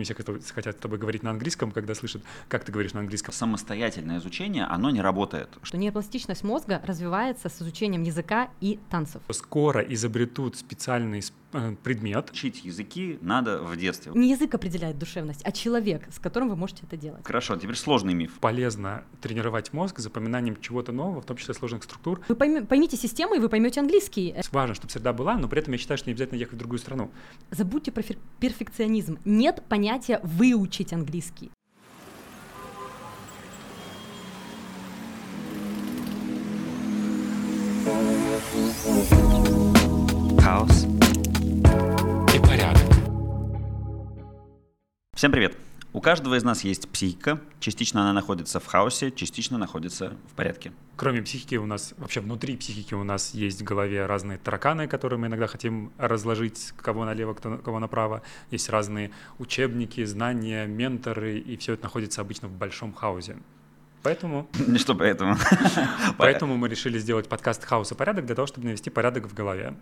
не все хотят с тобой говорить на английском, когда слышат, как ты говоришь на английском. Самостоятельное изучение, оно не работает. Что нейропластичность мозга развивается с изучением языка и танцев. Скоро изобретут специальный Э, предмет. Учить языки надо в детстве. Не язык определяет душевность, а человек, с которым вы можете это делать. Хорошо, теперь сложный миф. Полезно тренировать мозг запоминанием чего-то нового, в том числе сложных структур. Вы поймите систему, и вы поймете английский. Важно, чтобы среда была, но при этом я считаю, что не обязательно ехать в другую страну. Забудьте про перфекционизм. Нет понятия выучить английский. Хаос Всем привет! У каждого из нас есть психика. Частично она находится в хаосе, частично находится в порядке. Кроме психики у нас, вообще внутри психики у нас есть в голове разные тараканы, которые мы иногда хотим разложить, кого налево, кто, кого направо. Есть разные учебники, знания, менторы, и все это находится обычно в большом хаосе. Поэтому... Не что поэтому. Поэтому мы решили сделать подкаст «Хаос и порядок» для того, чтобы навести порядок в голове.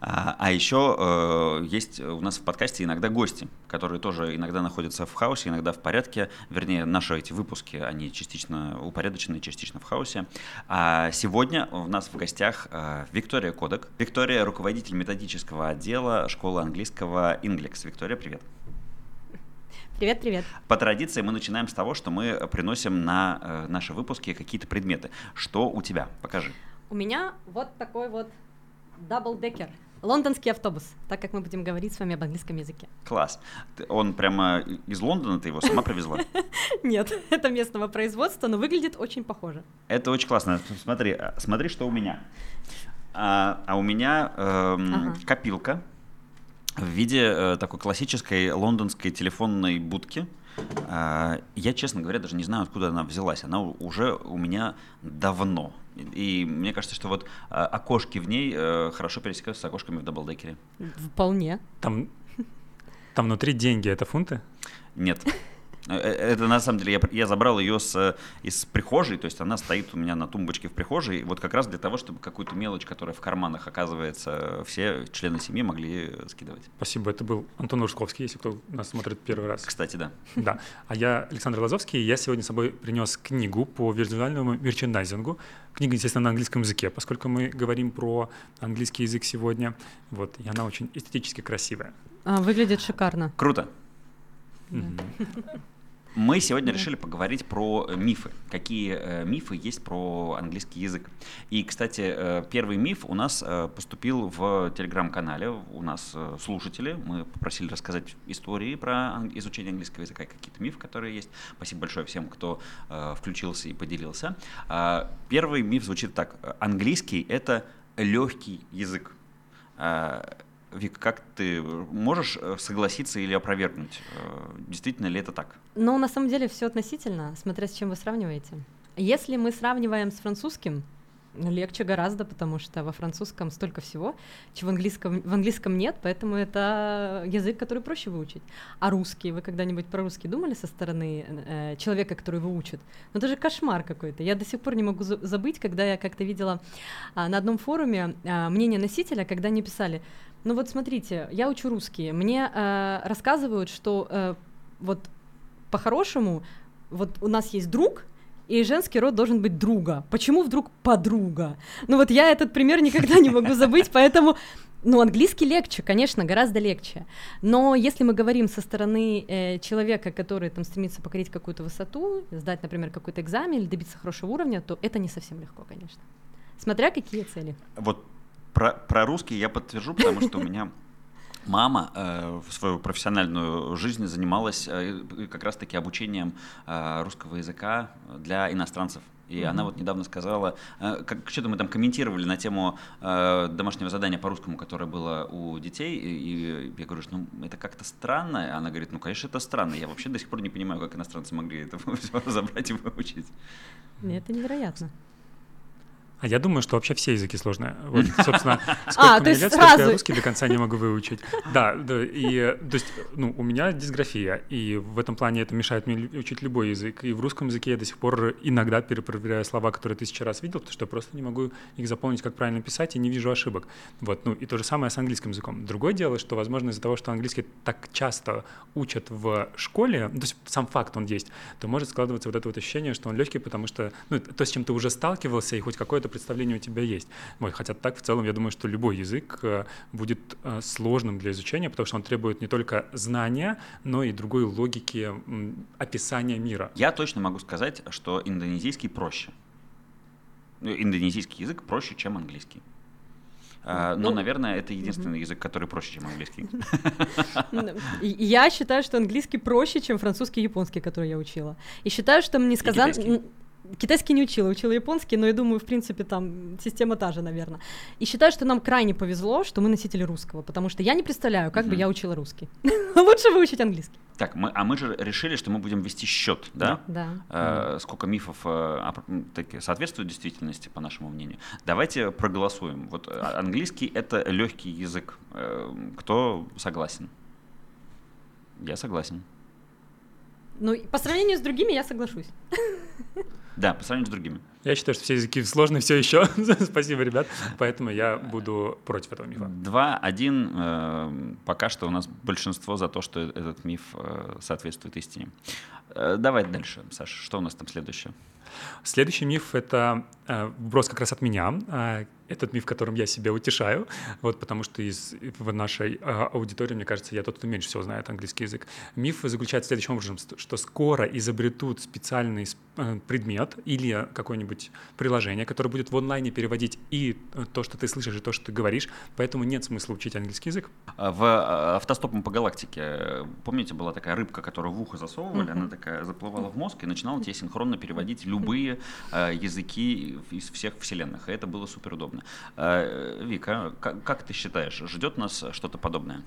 А, а еще э, есть у нас в подкасте иногда гости, которые тоже иногда находятся в хаосе, иногда в порядке. Вернее, наши эти выпуски, они частично упорядочены, частично в хаосе. А сегодня у нас в гостях э, Виктория Кодек. Виктория – руководитель методического отдела школы английского Inglex. Виктория, привет. Привет, привет. По традиции мы начинаем с того, что мы приносим на э, наши выпуски какие-то предметы. Что у тебя? Покажи. У меня вот такой вот double-decker. Лондонский автобус, так как мы будем говорить с вами об английском языке. Класс. Он прямо из Лондона ты его сама привезла? Нет, это местного производства, но выглядит очень похоже. Это очень классно. Смотри, а, смотри, что у меня. А, а у меня эм, ага. копилка в виде э, такой классической лондонской телефонной будки. Э, я, честно говоря, даже не знаю, откуда она взялась. Она уже у меня давно. И мне кажется, что вот э, окошки в ней э, хорошо пересекаются с окошками в double-decker е. Вполне. Там, там внутри деньги, это фунты? Нет. Э, э, это на самом деле, я, я забрал ее с, из прихожей, то есть она стоит у меня на тумбочке в прихожей, вот как раз для того, чтобы какую-то мелочь, которая в карманах оказывается, все члены семьи могли скидывать. Спасибо, это был Антон Урсковский, если кто нас смотрит первый раз. Кстати, да. Да, а я Александр Лазовский, я сегодня с собой принес книгу по визуальному мерчендайзингу. Книга, естественно, на английском языке, поскольку мы говорим про английский язык сегодня, вот, и она очень эстетически красивая. А, выглядит шикарно. Круто. Mm-hmm. Мы сегодня решили поговорить про э, мифы. Какие э, мифы есть про английский язык. И, кстати, э, первый миф у нас поступил в телеграм-канале. У нас слушатели. Мы попросили рассказать истории про изучение английского языка и какие-то мифы, которые есть. Спасибо большое всем, кто включился и поделился. Э, первый миф звучит так. Английский — это легкий язык. Э, Вик, как ты можешь э, согласиться или опровергнуть? Э, действительно ли это так? Ну, на самом деле все относительно, смотря с чем вы сравниваете. Если мы сравниваем с французским, легче гораздо, потому что во французском столько всего, чего в английском, в английском нет, поэтому это язык, который проще выучить. А русский, вы когда-нибудь про русский думали со стороны э, человека, который его учит? Ну это же кошмар какой-то. Я до сих пор не могу забыть, когда я как-то видела а, на одном форуме а, мнение носителя, когда они писали, ну вот смотрите, я учу русский. Мне э, рассказывают, что э, вот по-хорошему, вот у нас есть друг, и женский род должен быть друга. Почему вдруг подруга? Ну вот я этот пример никогда не могу забыть, поэтому ну, английский легче, конечно, гораздо легче. Но если мы говорим со стороны э, человека, который там стремится покорить какую-то высоту, сдать, например, какой-то экзамен или добиться хорошего уровня, то это не совсем легко, конечно. Смотря какие цели. Вот про, про русский я подтвержу, потому что у меня мама э, в свою профессиональную жизнь занималась э, как раз-таки обучением э, русского языка для иностранцев. И mm-hmm. она вот недавно сказала, э, как, что-то мы там комментировали на тему э, домашнего задания по русскому, которое было у детей, и, и я говорю, что ну, это как-то странно. Она говорит, ну, конечно, это странно. Я вообще до сих пор не понимаю, как иностранцы могли это все забрать и выучить. Это невероятно. А я думаю, что вообще все языки сложные. Вот, собственно, сколько а, мне лет, столько я русский до конца не могу выучить. Да, да, и, то есть, ну, у меня дисграфия, и в этом плане это мешает мне учить любой язык. И в русском языке я до сих пор иногда перепроверяю слова, которые тысячу раз видел, потому что я просто не могу их запомнить, как правильно писать, и не вижу ошибок. Вот, ну, и то же самое с английским языком. Другое дело, что, возможно, из-за того, что английский так часто учат в школе, ну, то есть сам факт он есть, то может складываться вот это вот ощущение, что он легкий, потому что, ну, то, с чем ты уже сталкивался, и хоть какое-то представление у тебя есть. Вот, хотя так в целом я думаю, что любой язык э, будет э, сложным для изучения, потому что он требует не только знания, но и другой логики описания мира. Я точно могу сказать, что индонезийский проще. Ну, индонезийский язык проще, чем английский. Uh, но, ну, наверное, это единственный язык, который проще, чем английский. Я считаю, что английский проще, чем французский и японский, который я учила. И считаю, что мне сказали... Китайский не учила, учила японский, но я думаю, в принципе, там система та же, наверное. И считаю, что нам крайне повезло, что мы носители русского, потому что я не представляю, как бы я учила русский. Лучше выучить английский. Так, мы, а мы же решили, что мы будем вести счет, да? Да. Э, сколько мифов э, таки, соответствует действительности, по нашему мнению. Давайте проголосуем. Вот э, английский это легкий язык. Э, кто согласен? Я согласен. Ну, по сравнению с другими я соглашусь. Да, по сравнению с другими. Я считаю, что все языки сложные все еще. Спасибо, ребят. Поэтому я буду против этого мифа. Два, один. Э, пока что у нас большинство за то, что этот миф э, соответствует истине. Э, давай дальше, Саша. Что у нас там следующее? Следующий миф — это э, вброс как раз от меня. Э, этот миф, которым я себя утешаю, вот потому что из в нашей э, аудитории, мне кажется, я тот, кто меньше всего знает английский язык. Миф заключается в следующем образом, что скоро изобретут специальный предмет или какое-нибудь приложение, которое будет в онлайне переводить и то, что ты слышишь, и то, что ты говоришь, поэтому нет смысла учить английский язык. А в автостопом по галактике, помните, была такая рыбка, которую в ухо засовывали, mm-hmm. она такая заплывала в мозг и начинала тебе синхронно переводить любые э, языки из всех вселенных, и это было супер удобно. Э, Вика, как, как ты считаешь, ждет нас что-то подобное?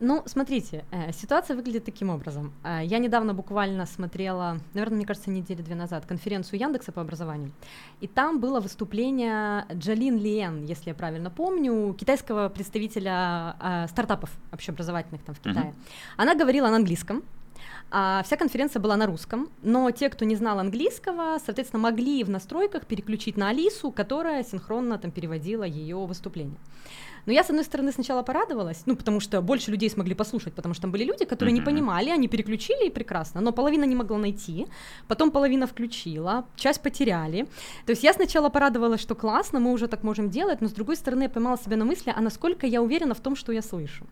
Ну, смотрите, э, ситуация выглядит таким образом. Э, я недавно буквально смотрела, наверное, мне кажется, недели две назад, конференцию Яндекса по образованию, и там было выступление Джалин Лиен, если я правильно помню, китайского представителя э, стартапов общеобразовательных там в Китае. Uh-huh. Она говорила на английском, а вся конференция была на русском, но те, кто не знал английского, соответственно, могли в настройках переключить на Алису, которая синхронно там переводила ее выступление. Но я, с одной стороны, сначала порадовалась, ну, потому что больше людей смогли послушать, потому что там были люди, которые mm-hmm. не понимали, они переключили, и прекрасно, но половина не могла найти, потом половина включила, часть потеряли. То есть я сначала порадовалась, что классно, мы уже так можем делать, но с другой стороны, я поймала себя на мысли, а насколько я уверена в том, что я слышу.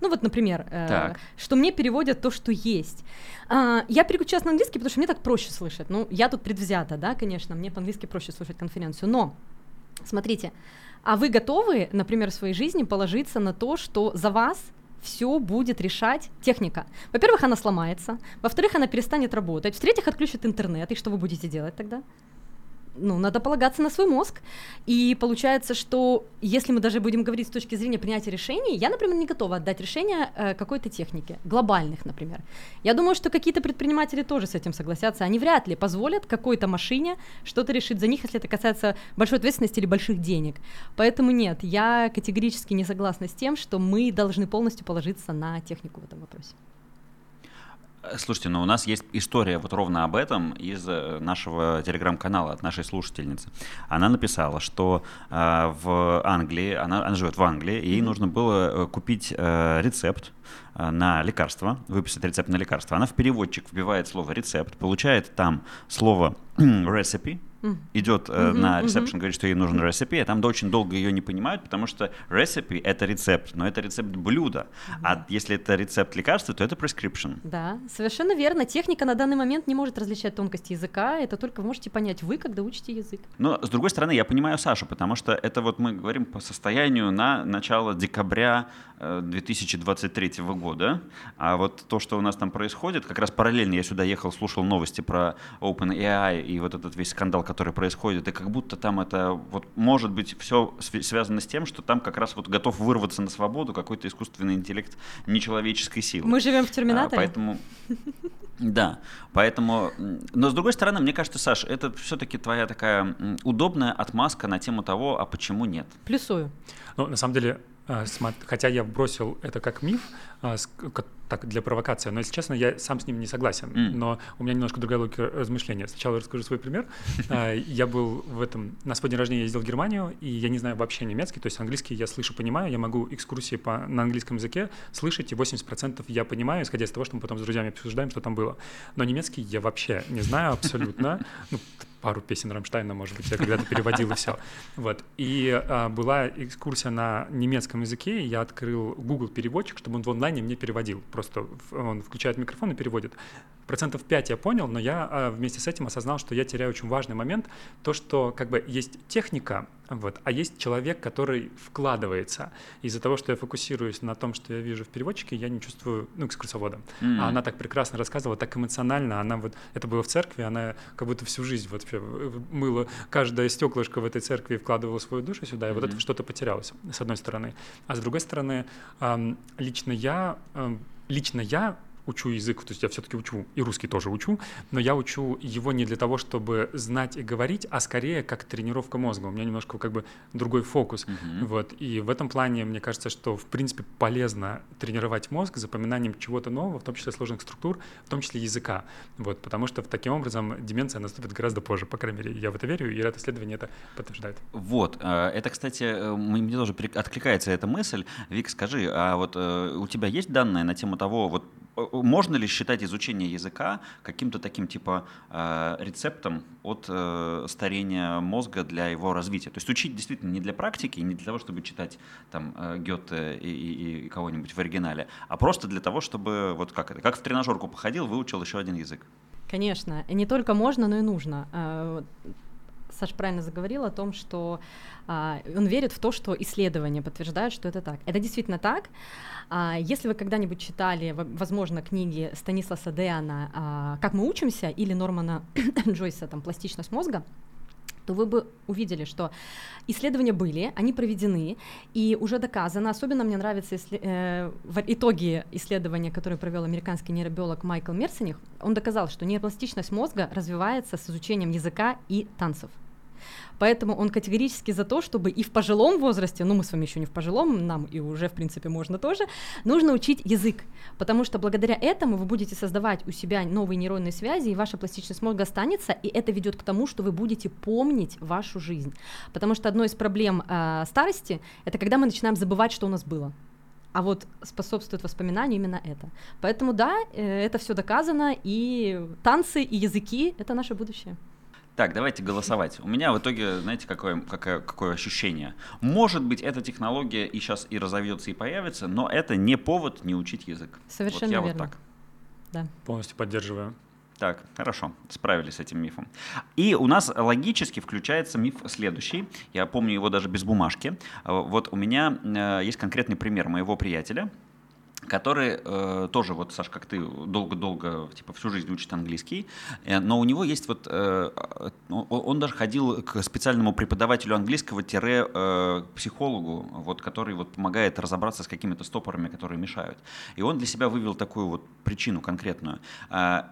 Ну вот, например, э, что мне переводят то, что есть. А, я переключилась на английский, потому что мне так проще слышать. Ну, я тут предвзята, да, конечно, мне по-английски проще слушать конференцию. Но, смотрите, а вы готовы, например, в своей жизни положиться на то, что за вас все будет решать техника. Во-первых, она сломается, во-вторых, она перестанет работать, в-третьих, отключит интернет, и что вы будете делать тогда? Ну, надо полагаться на свой мозг. И получается, что если мы даже будем говорить с точки зрения принятия решений, я, например, не готова отдать решение э, какой-то технике, глобальных, например. Я думаю, что какие-то предприниматели тоже с этим согласятся. Они вряд ли позволят какой-то машине что-то решить за них, если это касается большой ответственности или больших денег. Поэтому нет, я категорически не согласна с тем, что мы должны полностью положиться на технику в этом вопросе. Слушайте, ну у нас есть история вот ровно об этом из э, нашего телеграм-канала от нашей слушательницы. Она написала, что э, в Англии, она, она живет в Англии, и ей нужно было э, купить э, рецепт э, на лекарство, выписать рецепт на лекарство. Она в переводчик вбивает слово рецепт, получает там слово recipe, идет э, на ресепшн, говорит, что ей нужен recipe, а там очень долго ее не понимают, потому что recipe — это рецепт, но это рецепт блюда. А если это рецепт лекарства, то это prescription. Да, совершенно верно. Техника на данный момент не может различать тонкости языка, это только вы можете понять вы, когда учите язык. Но, с другой стороны, я понимаю Сашу, потому что это вот мы говорим по состоянию на начало декабря 2023 э, года, а вот то, что у нас там происходит, как раз параллельно я сюда ехал, слушал новости про OpenAI и вот этот весь скандал, который происходит, и как будто там это вот может быть все связано с тем, что там как раз вот готов вырваться на свободу какой-то искусственный интеллект нечеловеческой силы. Мы живем в Терминаторе. А, поэтому Да, поэтому, но с другой стороны, мне кажется, Саш, это все-таки твоя такая удобная отмазка на тему того, а почему нет. Плюсую. Ну, на самом деле, а, хотя я бросил это как миф, а, так для провокации, но, если честно, я сам с ним не согласен. Mm. Но у меня немножко другая логика размышления. Сначала я расскажу свой пример. А, я был в этом... На свой день рождения ездил в Германию, и я не знаю вообще немецкий, то есть английский я слышу, понимаю, я могу экскурсии по, на английском языке слышать, и 80% я понимаю, исходя из того, что мы потом с друзьями обсуждаем, что там было. Но немецкий я вообще не знаю абсолютно. Ну, пару песен Рамштайна, может быть, я когда-то переводил и все. Вот. И а, была экскурсия на немецком языке, и я открыл Google переводчик, чтобы он в онлайне мне переводил. Просто он включает микрофон и переводит. Процентов 5 я понял, но я а, вместе с этим осознал, что я теряю очень важный момент, то, что как бы есть техника, вот, а есть человек, который вкладывается. Из-за того, что я фокусируюсь на том, что я вижу в переводчике, я не чувствую, ну, экскурсовода. Mm-hmm. А она так прекрасно рассказывала, так эмоционально, она вот, это было в церкви, она как будто всю жизнь вот мыла каждое стеклышко в этой церкви, вкладывала свою душу сюда, и mm-hmm. вот это что-то потерялось, с одной стороны. А с другой стороны, лично я, лично я учу язык, то есть я все-таки учу, и русский тоже учу, но я учу его не для того, чтобы знать и говорить, а скорее как тренировка мозга. У меня немножко как бы другой фокус. Uh-huh. Вот. И в этом плане мне кажется, что в принципе полезно тренировать мозг запоминанием чего-то нового, в том числе сложных структур, в том числе языка. Вот. Потому что таким образом деменция наступит гораздо позже, по крайней мере, я в это верю, и ряд исследований это подтверждает. Вот. Э, это, кстати, э, мне тоже откликается эта мысль. Вик, скажи, а вот э, у тебя есть данные на тему того, вот можно ли считать изучение языка каким-то таким типа э, рецептом от э, старения мозга для его развития? То есть учить действительно не для практики, не для того, чтобы читать там э, Гёте и, и, и кого-нибудь в оригинале, а просто для того, чтобы вот как это, как в тренажерку походил, выучил еще один язык. Конечно, и не только можно, но и нужно. Саша правильно заговорил о том, что а, он верит в то, что исследования подтверждают, что это так. Это действительно так. А, если вы когда-нибудь читали, возможно, книги Станисласа Деана а, «Как мы учимся» или Нормана Джойса там «Пластичность мозга», то вы бы увидели, что исследования были, они проведены, и уже доказано, особенно мне нравятся исслед... э, итоги исследования, которые провел американский нейробиолог Майкл Мерсених, он доказал, что нейропластичность мозга развивается с изучением языка и танцев. Поэтому он категорически за то, чтобы и в пожилом возрасте, ну мы с вами еще не в пожилом, нам и уже в принципе можно тоже, нужно учить язык, потому что благодаря этому вы будете создавать у себя новые нейронные связи, и ваша пластичность мозга останется, и это ведет к тому, что вы будете помнить вашу жизнь. Потому что одной из проблем э, старости это когда мы начинаем забывать, что у нас было а вот способствует воспоминанию именно это. Поэтому да, э, это все доказано, и танцы, и языки — это наше будущее. Так, давайте голосовать. У меня в итоге, знаете, какое, какое, какое ощущение? Может быть, эта технология и сейчас и разовьется, и появится, но это не повод не учить язык. Совершенно вот я верно. Вот так. Да. Полностью поддерживаю. Так, хорошо, справились с этим мифом. И у нас логически включается миф следующий. Я помню его даже без бумажки. Вот у меня э, есть конкретный пример моего приятеля, который э, тоже, вот, Саш, как ты, долго-долго, типа, всю жизнь учит английский, э, но у него есть вот, э, он, он даже ходил к специальному преподавателю английского-психологу, э, вот, который вот помогает разобраться с какими-то стопорами, которые мешают. И он для себя вывел такую вот причину конкретную. Э,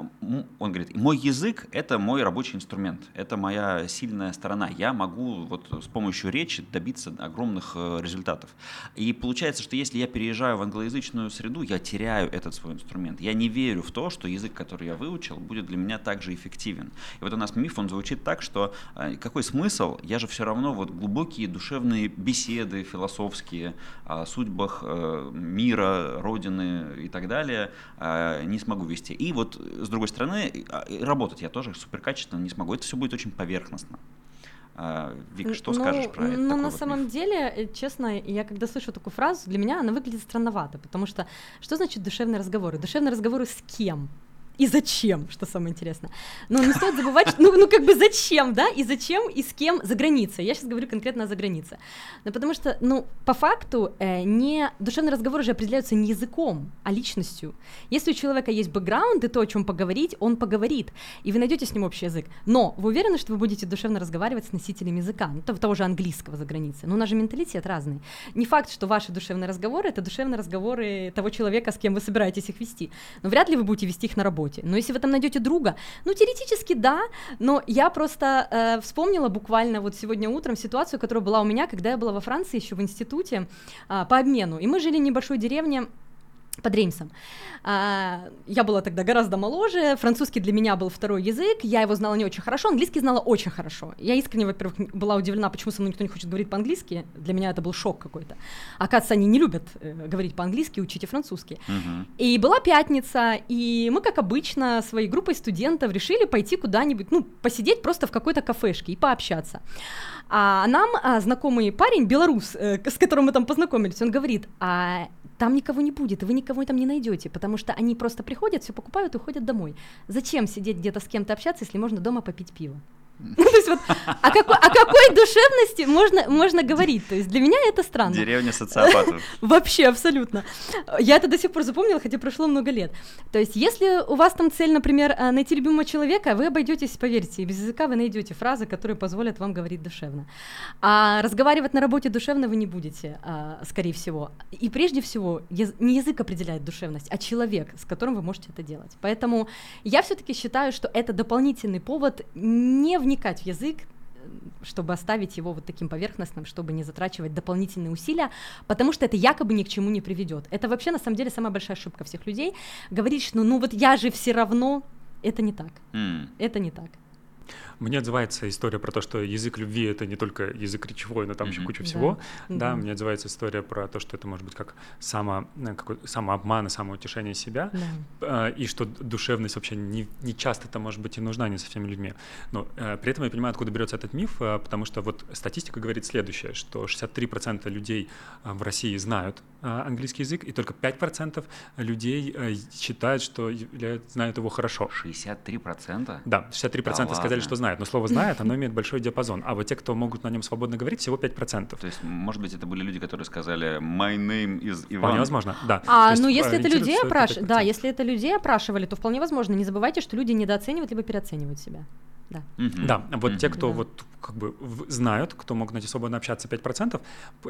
он говорит, мой язык — это мой рабочий инструмент, это моя сильная сторона. Я могу вот с помощью речи добиться огромных э, результатов. И получается, что если я переезжаю в англоязычную среду, я теряю этот свой инструмент. Я не верю в то, что язык, который я выучил, будет для меня также эффективен. И вот у нас миф, он звучит так, что э, какой смысл? Я же все равно вот глубокие душевные беседы философские о судьбах э, мира, Родины и так далее э, не смогу вести. И вот с другой стороны, работать я тоже суперкачественно не смогу. Это все будет очень поверхностно. А, Вик, что ну, скажешь про это? Ну, на вот самом миф? деле, э, честно, я когда слышу такую фразу, для меня она выглядит странновато, потому что что значит душевные разговоры? Душевные разговоры с кем? И зачем, что самое интересное. Но не стоит забывать, ну, ну как бы зачем, да, и зачем, и с кем за границей. Я сейчас говорю конкретно за границей. Но потому что, ну, по факту, э, не душевные разговоры же определяются не языком, а личностью. Если у человека есть бэкграунд и то, о чем поговорить, он поговорит, и вы найдете с ним общий язык. Но вы уверены, что вы будете душевно разговаривать с носителем языка, ну, того же английского за границей? Ну, у нас же менталитет разный. Не факт, что ваши душевные разговоры — это душевные разговоры того человека, с кем вы собираетесь их вести. Но вряд ли вы будете вести их на работе работе. Но если вы там найдете друга, ну, теоретически да, но я просто э, вспомнила буквально вот сегодня утром ситуацию, которая была у меня, когда я была во Франции еще в институте э, по обмену, и мы жили в небольшой деревне, под Реймсом. А, я была тогда гораздо моложе, французский для меня был второй язык, я его знала не очень хорошо, английский знала очень хорошо. Я искренне, во-первых, была удивлена, почему со мной никто не хочет говорить по-английски, для меня это был шок какой-то. Оказывается, они не любят э, говорить по-английски, учите французский. Uh-huh. И была пятница, и мы, как обычно, своей группой студентов решили пойти куда-нибудь, ну, посидеть просто в какой-то кафешке и пообщаться. А нам а, знакомый парень, белорус, э, с которым мы там познакомились, он говорит, а там никого не будет, вы никого там не найдете, потому что они просто приходят, все покупают и уходят домой. Зачем сидеть где-то с кем-то общаться, если можно дома попить пиво? Ну, то есть вот о какой, о какой душевности можно, можно говорить? То есть для меня это странно. Деревня социопатов. Вообще, абсолютно. Я это до сих пор запомнила, хотя прошло много лет. То есть если у вас там цель, например, э, найти любимого человека, вы обойдетесь, поверьте, и без языка вы найдете фразы, которые позволят вам говорить душевно. А разговаривать на работе душевно вы не будете, а, скорее всего. И прежде всего, не язык определяет душевность, а человек, с которым вы можете это делать. Поэтому я все-таки считаю, что это дополнительный повод не вникать в язык, чтобы оставить его вот таким поверхностным, чтобы не затрачивать дополнительные усилия, потому что это якобы ни к чему не приведет. Это вообще на самом деле самая большая ошибка всех людей. Говорить, что ну вот я же все равно, это не так. Mm. Это не так. Мне отзывается история про то, что язык любви — это не только язык речевой, но там mm-hmm. еще куча всего. Да. да, мне отзывается история про то, что это может быть как само, э, какой, самообман и самоутешение себя, да. э, и что душевность вообще не, не часто это может быть и нужна не со всеми людьми. Но э, при этом я понимаю, откуда берется этот миф, потому что вот статистика говорит следующее, что 63% людей в России знают английский язык, и только 5% людей считают, что знают его хорошо. 63%? Да, 63% да сказали, что знают, но слово «знает», оно имеет большой диапазон. А вот те, кто могут на нем свободно говорить, всего 5%. То есть, может быть, это были люди, которые сказали «my name is Иван». Вполне возможно, да. А, есть, ну если это людей опрашивали, да, если это людей опрашивали, то вполне возможно. Не забывайте, что люди недооценивают либо переоценивают себя. Да. Mm-hmm. да, вот mm-hmm. те, кто да. вот как бы знают, кто могут найти свободно общаться 5%,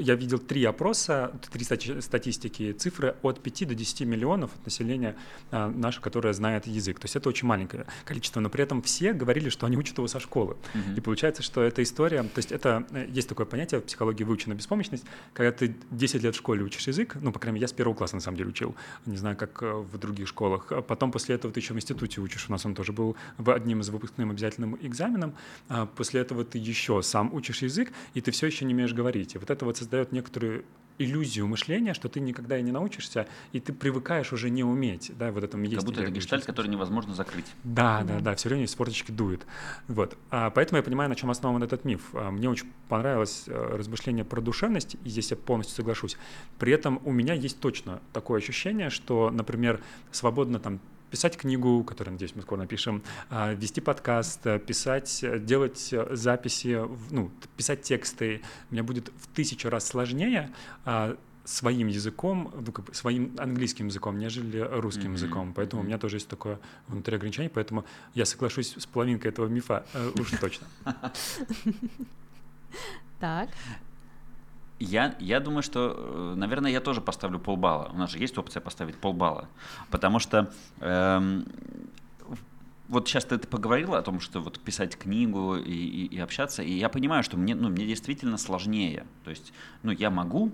я видел три опроса, три статистики, цифры от 5 до 10 миллионов от населения а, нашего, которое знает язык. То есть это очень маленькое количество, но при этом все говорили, что они учат его со школы. Mm-hmm. И получается, что эта история, то есть это, э, есть такое понятие в психологии выучена беспомощность, когда ты 10 лет в школе учишь язык, ну, по крайней мере, я с первого класса на самом деле учил, не знаю, как э, в других школах, а потом после этого ты еще в институте учишь, у нас он тоже был в одним из выпускным обязательным экзаменом, а после этого ты еще сам учишь язык, и ты все еще не умеешь говорить. И вот это вот создает некоторую иллюзию мышления, что ты никогда и не научишься, и ты привыкаешь уже не уметь, да, вот этом есть. Как будто это гештальт, который невозможно закрыть. Да, да, да, да все время из форточки дует. Вот. А поэтому я понимаю, на чем основан этот миф. А, мне очень понравилось э, размышление про душевность, и здесь я полностью соглашусь. При этом у меня есть точно такое ощущение, что, например, свободно там писать книгу, которую, надеюсь, мы скоро напишем, а, вести подкаст, э, писать, э, делать э, записи, ну, писать тексты. Мне будет в тысячу раз сложнее а, своим языком, ну, как бы своим английским языком, нежели русским mm-hmm. языком. Поэтому mm-hmm. у меня тоже есть такое внутри ограничение, поэтому я соглашусь с половинкой этого мифа уж точно. Так. Я, я думаю, что, э, наверное, я тоже поставлю полбалла. У нас же есть опция поставить полбалла. Потому что эм, вот сейчас ты, ты поговорила о том, что вот писать книгу и, и, и общаться, и я понимаю, что мне, ну, мне действительно сложнее. То есть, ну, я могу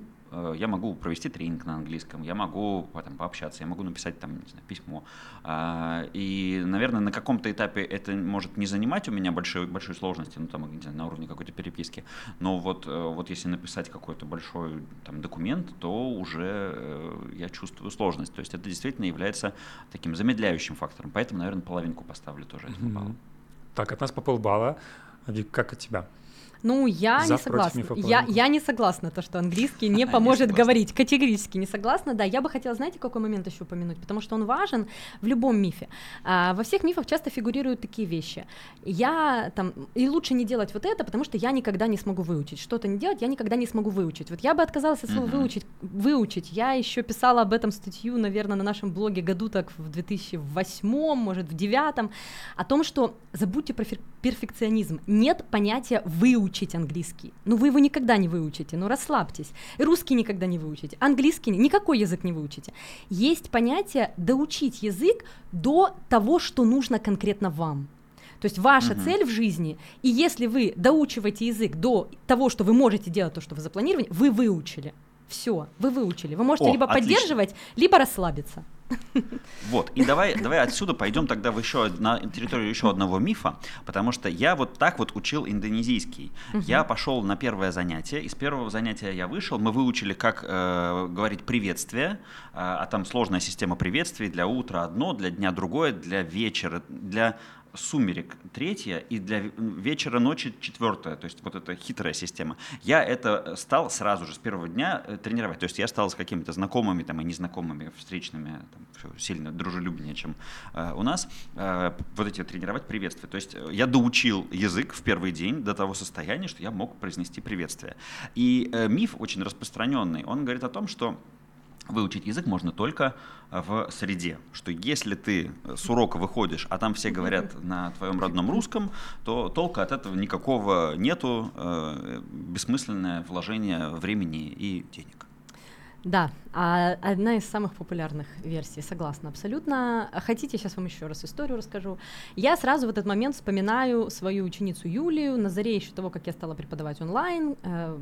я могу провести тренинг на английском, я могу там, пообщаться, я могу написать там, не знаю, письмо. А, и, наверное, на каком-то этапе это может не занимать у меня большой, большой сложности, ну, там, не знаю, на уровне какой-то переписки. Но вот, э, вот если написать какой-то большой там, документ, то уже э, я чувствую сложность. То есть это действительно является таким замедляющим фактором. Поэтому, наверное, половинку поставлю тоже этому баллу. Так, от нас по полбалла. Вик, как от тебя? Ну, я За, не согласна. Я, я не согласна, то, что английский не поможет говорить. Категорически не согласна. Да, я бы хотела, знаете, какой момент еще упомянуть, потому что он важен в любом мифе. А, во всех мифах часто фигурируют такие вещи. Я там, и лучше не делать вот это, потому что я никогда не смогу выучить. Что-то не делать, я никогда не смогу выучить. Вот я бы отказалась от слова uh-huh. выучить. Выучить. Я еще писала об этом статью, наверное, на нашем блоге году так в 2008, может, в 2009, о том, что забудьте про перфекционизм. Нет понятия выучить выучить английский. Ну, вы его никогда не выучите, ну, расслабьтесь. Русский никогда не выучите, английский, никакой язык не выучите. Есть понятие доучить язык до того, что нужно конкретно вам. То есть ваша угу. цель в жизни, и если вы доучиваете язык до того, что вы можете делать то, что вы запланировали, вы выучили. Все, вы выучили. Вы можете О, либо отлично. поддерживать, либо расслабиться. Вот, и давай, давай отсюда пойдем тогда в еще на территорию еще одного мифа, потому что я вот так вот учил индонезийский. Угу. Я пошел на первое занятие, из первого занятия я вышел, мы выучили, как э, говорить приветствие, э, а там сложная система приветствий для утра одно, для дня другое, для вечера, для сумерек третья и для вечера ночи четвертая, то есть вот эта хитрая система. Я это стал сразу же с первого дня э, тренировать, то есть я стал с какими-то знакомыми там и незнакомыми встречными там, сильно дружелюбнее, чем э, у нас, э, вот эти тренировать приветствия. То есть я доучил язык в первый день до того состояния, что я мог произнести приветствие. И э, миф очень распространенный, он говорит о том, что выучить язык можно только в среде, что если ты с урока выходишь, а там все говорят на твоем родном русском, то толка от этого никакого нету, э, бессмысленное вложение времени и денег. Да, а одна из самых популярных версий, согласна, абсолютно. Хотите, сейчас вам еще раз историю расскажу. Я сразу в этот момент вспоминаю свою ученицу Юлию на заре еще того, как я стала преподавать онлайн, э,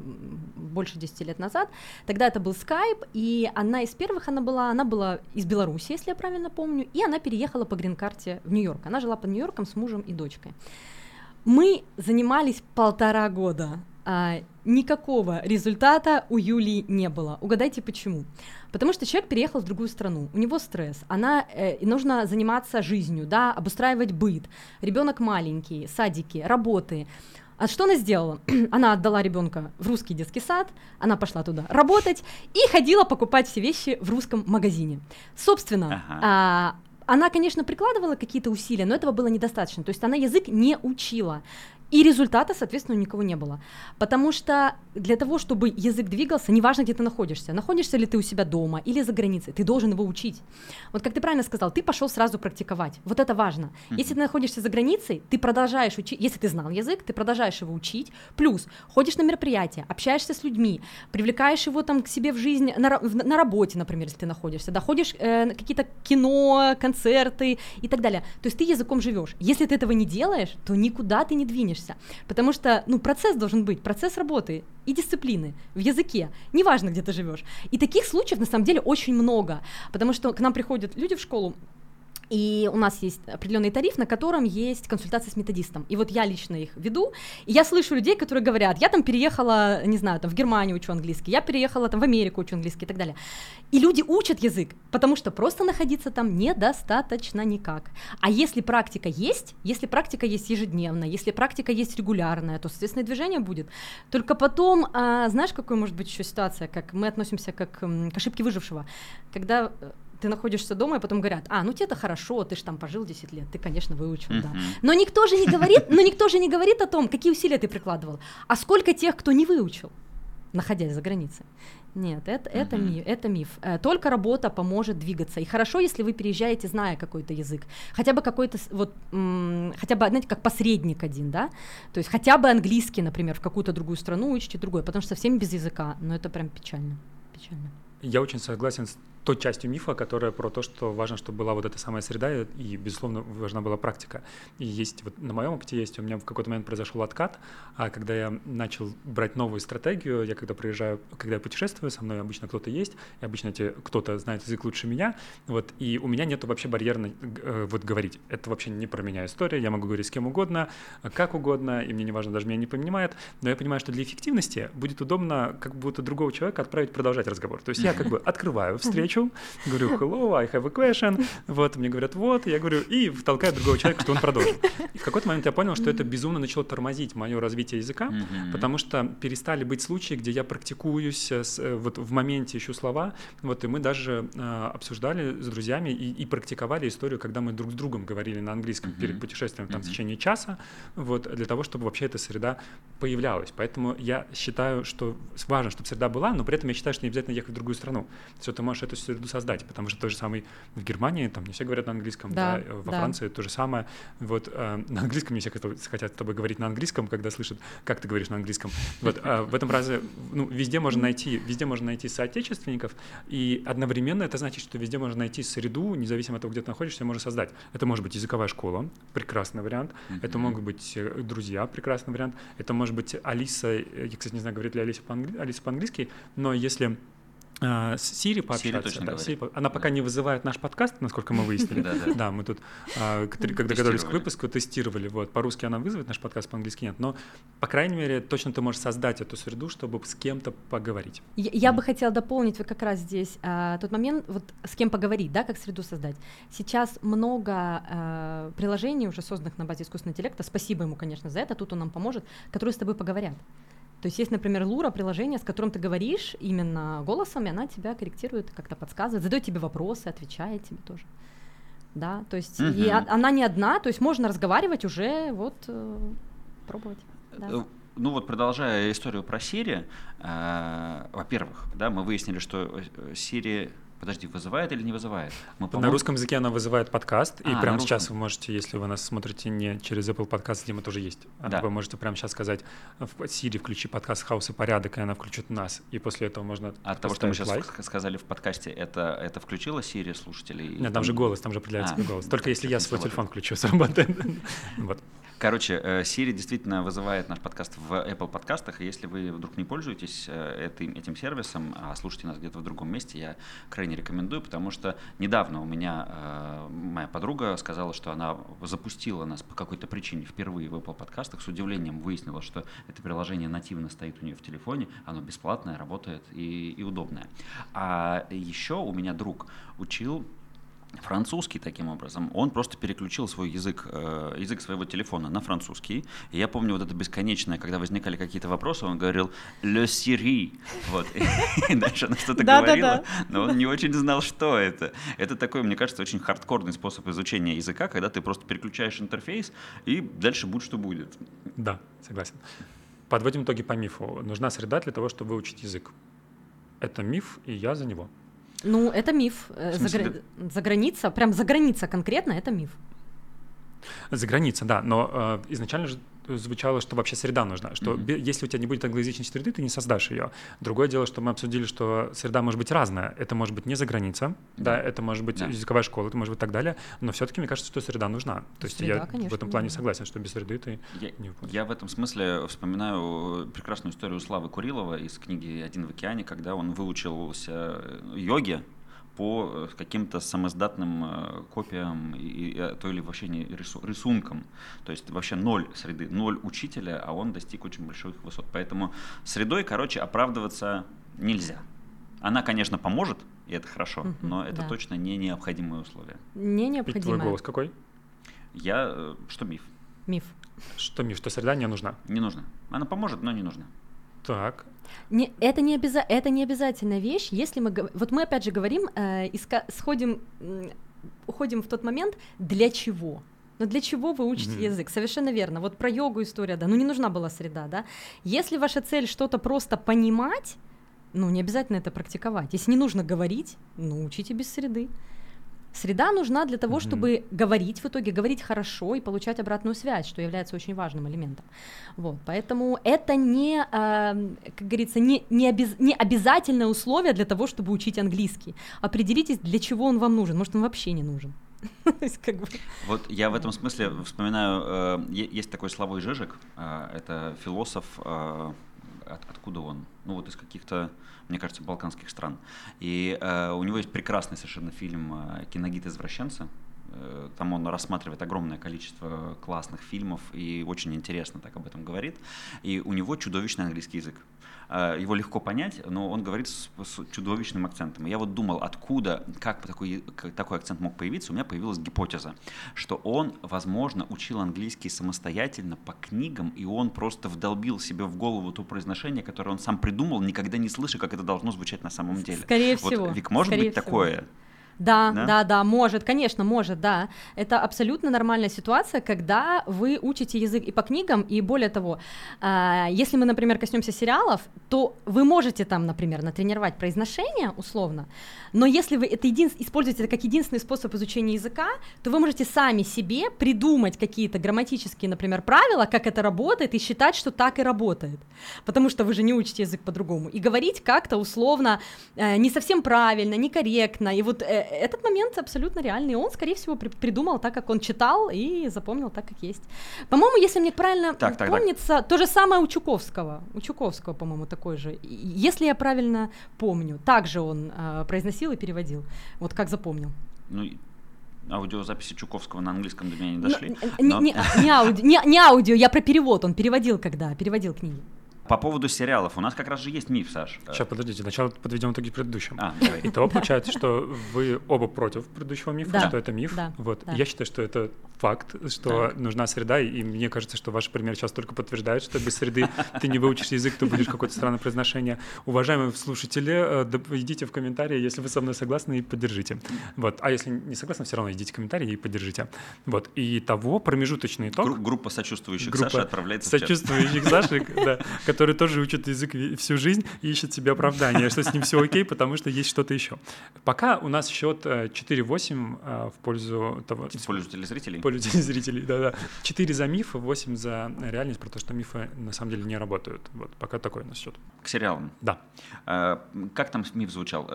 больше 10 лет назад. Тогда это был скайп, и одна из первых она была, она была из Беларуси, если я правильно помню, и она переехала по грин-карте в Нью-Йорк. Она жила под Нью-Йорком с мужем и дочкой. Мы занимались полтора года а, никакого результата у Юлии не было. Угадайте почему? Потому что человек переехал в другую страну, у него стресс, она э, нужно заниматься жизнью, да, обустраивать быт, ребенок маленький, садики, работы. А что она сделала? она отдала ребенка в русский детский сад, она пошла туда работать и ходила покупать все вещи в русском магазине. Собственно, ага. а, она, конечно, прикладывала какие-то усилия, но этого было недостаточно. То есть она язык не учила. И результата, соответственно, у никого не было. Потому что для того, чтобы язык двигался, неважно, где ты находишься, находишься ли ты у себя дома или за границей, ты должен его учить. Вот как ты правильно сказал, ты пошел сразу практиковать. Вот это важно. Mm-hmm. Если ты находишься за границей, ты продолжаешь учить, если ты знал язык, ты продолжаешь его учить. Плюс ходишь на мероприятия, общаешься с людьми, привлекаешь его там к себе в жизнь, на, на работе, например, если ты находишься, да, ходишь э, на какие-то кино, концерты и так далее. То есть ты языком живешь. Если ты этого не делаешь, то никуда ты не двинешься движешься. Потому что, ну, процесс должен быть, процесс работы и дисциплины в языке, неважно, где ты живешь. И таких случаев, на самом деле, очень много, потому что к нам приходят люди в школу, и у нас есть определенный тариф, на котором есть консультация с методистом. И вот я лично их веду, и я слышу людей, которые говорят, я там переехала, не знаю, там в Германию учу английский, я переехала там в Америку учу английский и так далее. И люди учат язык, потому что просто находиться там недостаточно никак. А если практика есть, если практика есть ежедневная, если практика есть регулярная, то, соответственно, движение будет. Только потом, а, знаешь, какой может быть еще ситуация, как мы относимся как к ошибке выжившего, когда э, ты находишься дома, и потом говорят, а, ну тебе-то хорошо, ты же там пожил 10 лет, ты, конечно, выучил, да. Но никто же не говорит, но никто же не говорит о том, какие усилия ты прикладывал, а сколько тех, кто не выучил, находясь за границей. Нет, это, uh-huh. это, миф, это миф. Э, только работа поможет двигаться. И хорошо, если вы переезжаете, зная какой-то язык. Хотя бы какой-то, вот, м- хотя бы, знаете, как посредник один, да? То есть хотя бы английский, например, в какую-то другую страну учите другой, потому что совсем без языка, но это прям печально. Печально. Я очень согласен с той частью мифа, которая про то, что важно, чтобы была вот эта самая среда, и, безусловно, важна была практика. И есть, вот на моем опыте есть, у меня в какой-то момент произошел откат, а когда я начал брать новую стратегию, я когда приезжаю, когда я путешествую, со мной обычно кто-то есть, и обычно эти кто-то знает язык лучше меня, вот, и у меня нету вообще барьерно э, вот говорить. Это вообще не про меня история, я могу говорить с кем угодно, как угодно, и мне не важно, даже меня не понимает, но я понимаю, что для эффективности будет удобно как будто другого человека отправить продолжать разговор. То есть я как бы открываю встречу, встречу, говорю hello, I have a question, вот, мне говорят вот, я говорю, и толкаю другого человека, что он продолжит. И в какой-то момент я понял, что это безумно начало тормозить мое развитие языка, потому что перестали быть случаи, где я практикуюсь, с, э, вот в моменте ищу слова, вот, и мы даже э, обсуждали с друзьями и, и практиковали историю, когда мы друг с другом говорили на английском перед путешествием там в течение часа, вот, для того, чтобы вообще эта среда появлялась. Поэтому я считаю, что важно, чтобы среда была, но при этом я считаю, что не обязательно ехать в другую страну. Все, ты можешь эту среду создать, потому что то же самое в Германии, там не все говорят на английском, Да, да, во да. Франции то же самое. Вот э, на английском не все хотят с тобой говорить на английском, когда слышат, как ты говоришь на английском. Вот а в этом разе, ну, везде можно найти, везде можно найти соотечественников, и одновременно это значит, что везде можно найти среду, независимо от того, где ты находишься, можно создать. Это может быть языковая школа, прекрасный вариант. Это могут быть э, друзья, прекрасный вариант. Это может быть Алиса, э, я, кстати, не знаю, говорит ли Алиса по-англи- Алиса по-английски, но если э, с Сири пообщаться, точно да, по- она пока не вызывает наш подкаст, насколько мы выяснили. Да, мы тут, а, к- когда готовились к выпуску, тестировали. Вот, по-русски она вызовет наш подкаст, по-английски нет. Но, по крайней мере, точно ты можешь создать эту среду, чтобы с кем-то поговорить. Я, я бы хотела дополнить вот как раз здесь а, тот момент, вот с кем поговорить, да, как среду создать. Сейчас много а, приложений уже созданных на базе искусственного интеллекта, спасибо ему, конечно, за это, тут он нам поможет, которые с тобой поговорят. То есть есть, например, Лура, приложение, с которым ты говоришь именно голосом, и она тебя корректирует, как-то подсказывает, задает тебе вопросы, отвечает тебе тоже. Да, то есть и Мгм. о- она не одна, то есть можно разговаривать уже, вот, э, пробовать. Да. Э, Ну вот продолжая историю про Сири, э, во-первых, да, мы выяснили, что э, Сири, подожди, вызывает или не вызывает? Мы, На по-моему, русском языке она вызывает подкаст, А, и на прямо сейчас вы можете, если вы нас смотрите не через Apple подкаст, где мы тоже есть, Да. вы можете прямо сейчас сказать в Siri, включи подкаст «Хаос и порядок», и она включит нас, и после этого можно От того, что мы сейчас лайк. сказали в подкасте, это, это включило Сири слушателей? Нет, там же голос, там же определяется А, голос. Только если я свой телефон включу, сработает. Вот. Короче, э, Siri действительно вызывает наш подкаст в Apple подкастах, если вы вдруг не пользуетесь э, этим, этим сервисом, а слушаете нас где-то в другом месте, я крайне рекомендую, потому что недавно у меня э, моя подруга сказала, что она запустила нас по какой-то причине впервые в Apple подкастах, с удивлением выяснила, что это приложение нативно стоит у нее в телефоне, оно бесплатное, работает и, и удобное. А еще у меня друг учил французский таким образом. Он просто переключил свой язык, э, язык своего телефона на французский. И я помню вот это бесконечное, когда возникали какие-то вопросы, он говорил «le Siri». Вот. И дальше она что-то говорила, но он не очень знал, что это. Это такой, мне кажется, очень хардкорный способ изучения языка, когда ты просто переключаешь интерфейс, и дальше будет, что будет. Да, согласен. Подводим итоги по мифу. Нужна среда для того, чтобы выучить язык. Это миф, и я за него. Ну, это миф. Э, загра- За граница, прям за граница конкретно, это миф. За границей, да, но э, изначально же звучало, что вообще среда нужна, что бе- если у тебя не будет англоязычной среды, ты не создашь ее. Другое дело, что мы обсудили, что среда может быть разная. Это может быть не за граница, да, Да. это может быть Да. языковая школа, это может быть так далее, но все-таки мне кажется, что среда нужна. То есть Среда, я в конечно, этом плане нужна. согласен, что без среды ты Я, не выполнишь. я в этом смысле вспоминаю прекрасную историю Славы Курилова из книги «Один в океане», когда он выучился йоге по э, каким-то самоздатным э, копиям и, и, э, то или вообще не рису- рисункам. То есть вообще ноль среды, ноль учителя, а он достиг очень больших высот. Поэтому средой, короче, оправдываться нельзя. Она, конечно, поможет, и это хорошо, Мгм, но это да. точно не необходимое условие. Не И твой голос какой? Я... э, Что миф? Миф. Что миф, что среда не нужна? Не нужно. Она поможет, но не нужна. Так, Не, это, не обяза- это не обязательная вещь, если мы... Вот мы опять же говорим, э, иска- сходим, м, уходим в тот момент, для чего? Но для чего вы учите Мгм. язык? Совершенно верно. Вот про йогу история, да, ну не нужна была среда, да. Если ваша цель что-то просто понимать, ну не обязательно это практиковать. Если не нужно говорить, ну учите без среды. Среда нужна для того, Мгм. чтобы говорить в итоге, говорить хорошо и получать обратную связь, что является очень важным элементом. Вот, поэтому это не, а, как говорится, не, не, обяз- не обязательное условие для того, чтобы учить английский. Определитесь, для чего он вам нужен. Может, он вообще не нужен. Вот я в этом смысле вспоминаю, э, есть такой Славой Жижик, э, это философ, э, от- откуда он? Ну вот из каких-то, мне кажется, балканских стран. И э, у него есть прекрасный совершенно фильм э, «Киногид извращенца». Э, Там он рассматривает огромное количество классных фильмов и очень интересно так об этом говорит. И у него чудовищный английский язык. Э, Его легко понять, но он говорит с, с чудовищным акцентом. И я вот думал, откуда, как такой, как такой акцент мог появиться, у меня появилась гипотеза, что он, возможно, учил английский самостоятельно по книгам, и он просто вдолбил себе в голову то произношение, которое он сам придумал, никогда не слыша, как это должно звучать на самом деле. скорее Вот, всего. Вик, может скорее быть всего. такое? Да, да, да, да, может, конечно, может, да. Это абсолютно нормальная ситуация, когда вы учите язык и по книгам, и более того, э, если мы, например, коснемся сериалов, то вы можете там, например, натренировать произношение условно, но если вы это един... используете это как единственный способ изучения языка, то вы можете сами себе придумать какие-то грамматические, например, правила, как это работает, и считать, что так и работает, потому что вы же не учите язык по-другому, и говорить как-то условно э, не совсем правильно, некорректно, и вот э, этот момент абсолютно реальный, он, скорее всего, при- придумал так, как он читал, и запомнил так, как есть. По-моему, если мне правильно так, так, помнится, так. то же самое у Чуковского, у Чуковского, по-моему, такой же, если я правильно помню, также он э, произносил и переводил, вот как запомнил. Ну, аудиозаписи Чуковского на английском до меня не дошли. Но, но... Не, не, не, аудио, не, не аудио, я про перевод, он переводил когда, переводил книги. По поводу сериалов. У нас как раз же есть миф, Саш. Сейчас, подождите, сначала подведем итоги предыдущим. А, давай. Итого получается, что вы оба против предыдущего мифа, да. что это миф. Да. Вот. Да. Я считаю, что это факт, что так. нужна среда, и мне кажется, что ваш пример сейчас только подтверждает, что без среды ты не выучишь язык, то будешь какое-то странное произношение. Уважаемые слушатели, э, идите в комментарии, если вы со мной согласны, и поддержите. Вот. А если не согласны, все равно идите в комментарии и поддержите. Вот. И того промежуточный итог. Гру- группа сочувствующих группа Саши отправляется Сочувствующих Саши, да, который тоже учит язык всю жизнь и ищет себе оправдание, что с ним все окей, потому что есть что-то еще. Пока у нас счет 4-8 э, э, в пользу того... В пользу телезрителей? полю зрителей, да-да. Четыре за мифы, восемь за реальность, про то, что мифы на самом деле не работают. Вот, пока такой у нас счет. К сериалам? Да. А, как там миф звучал?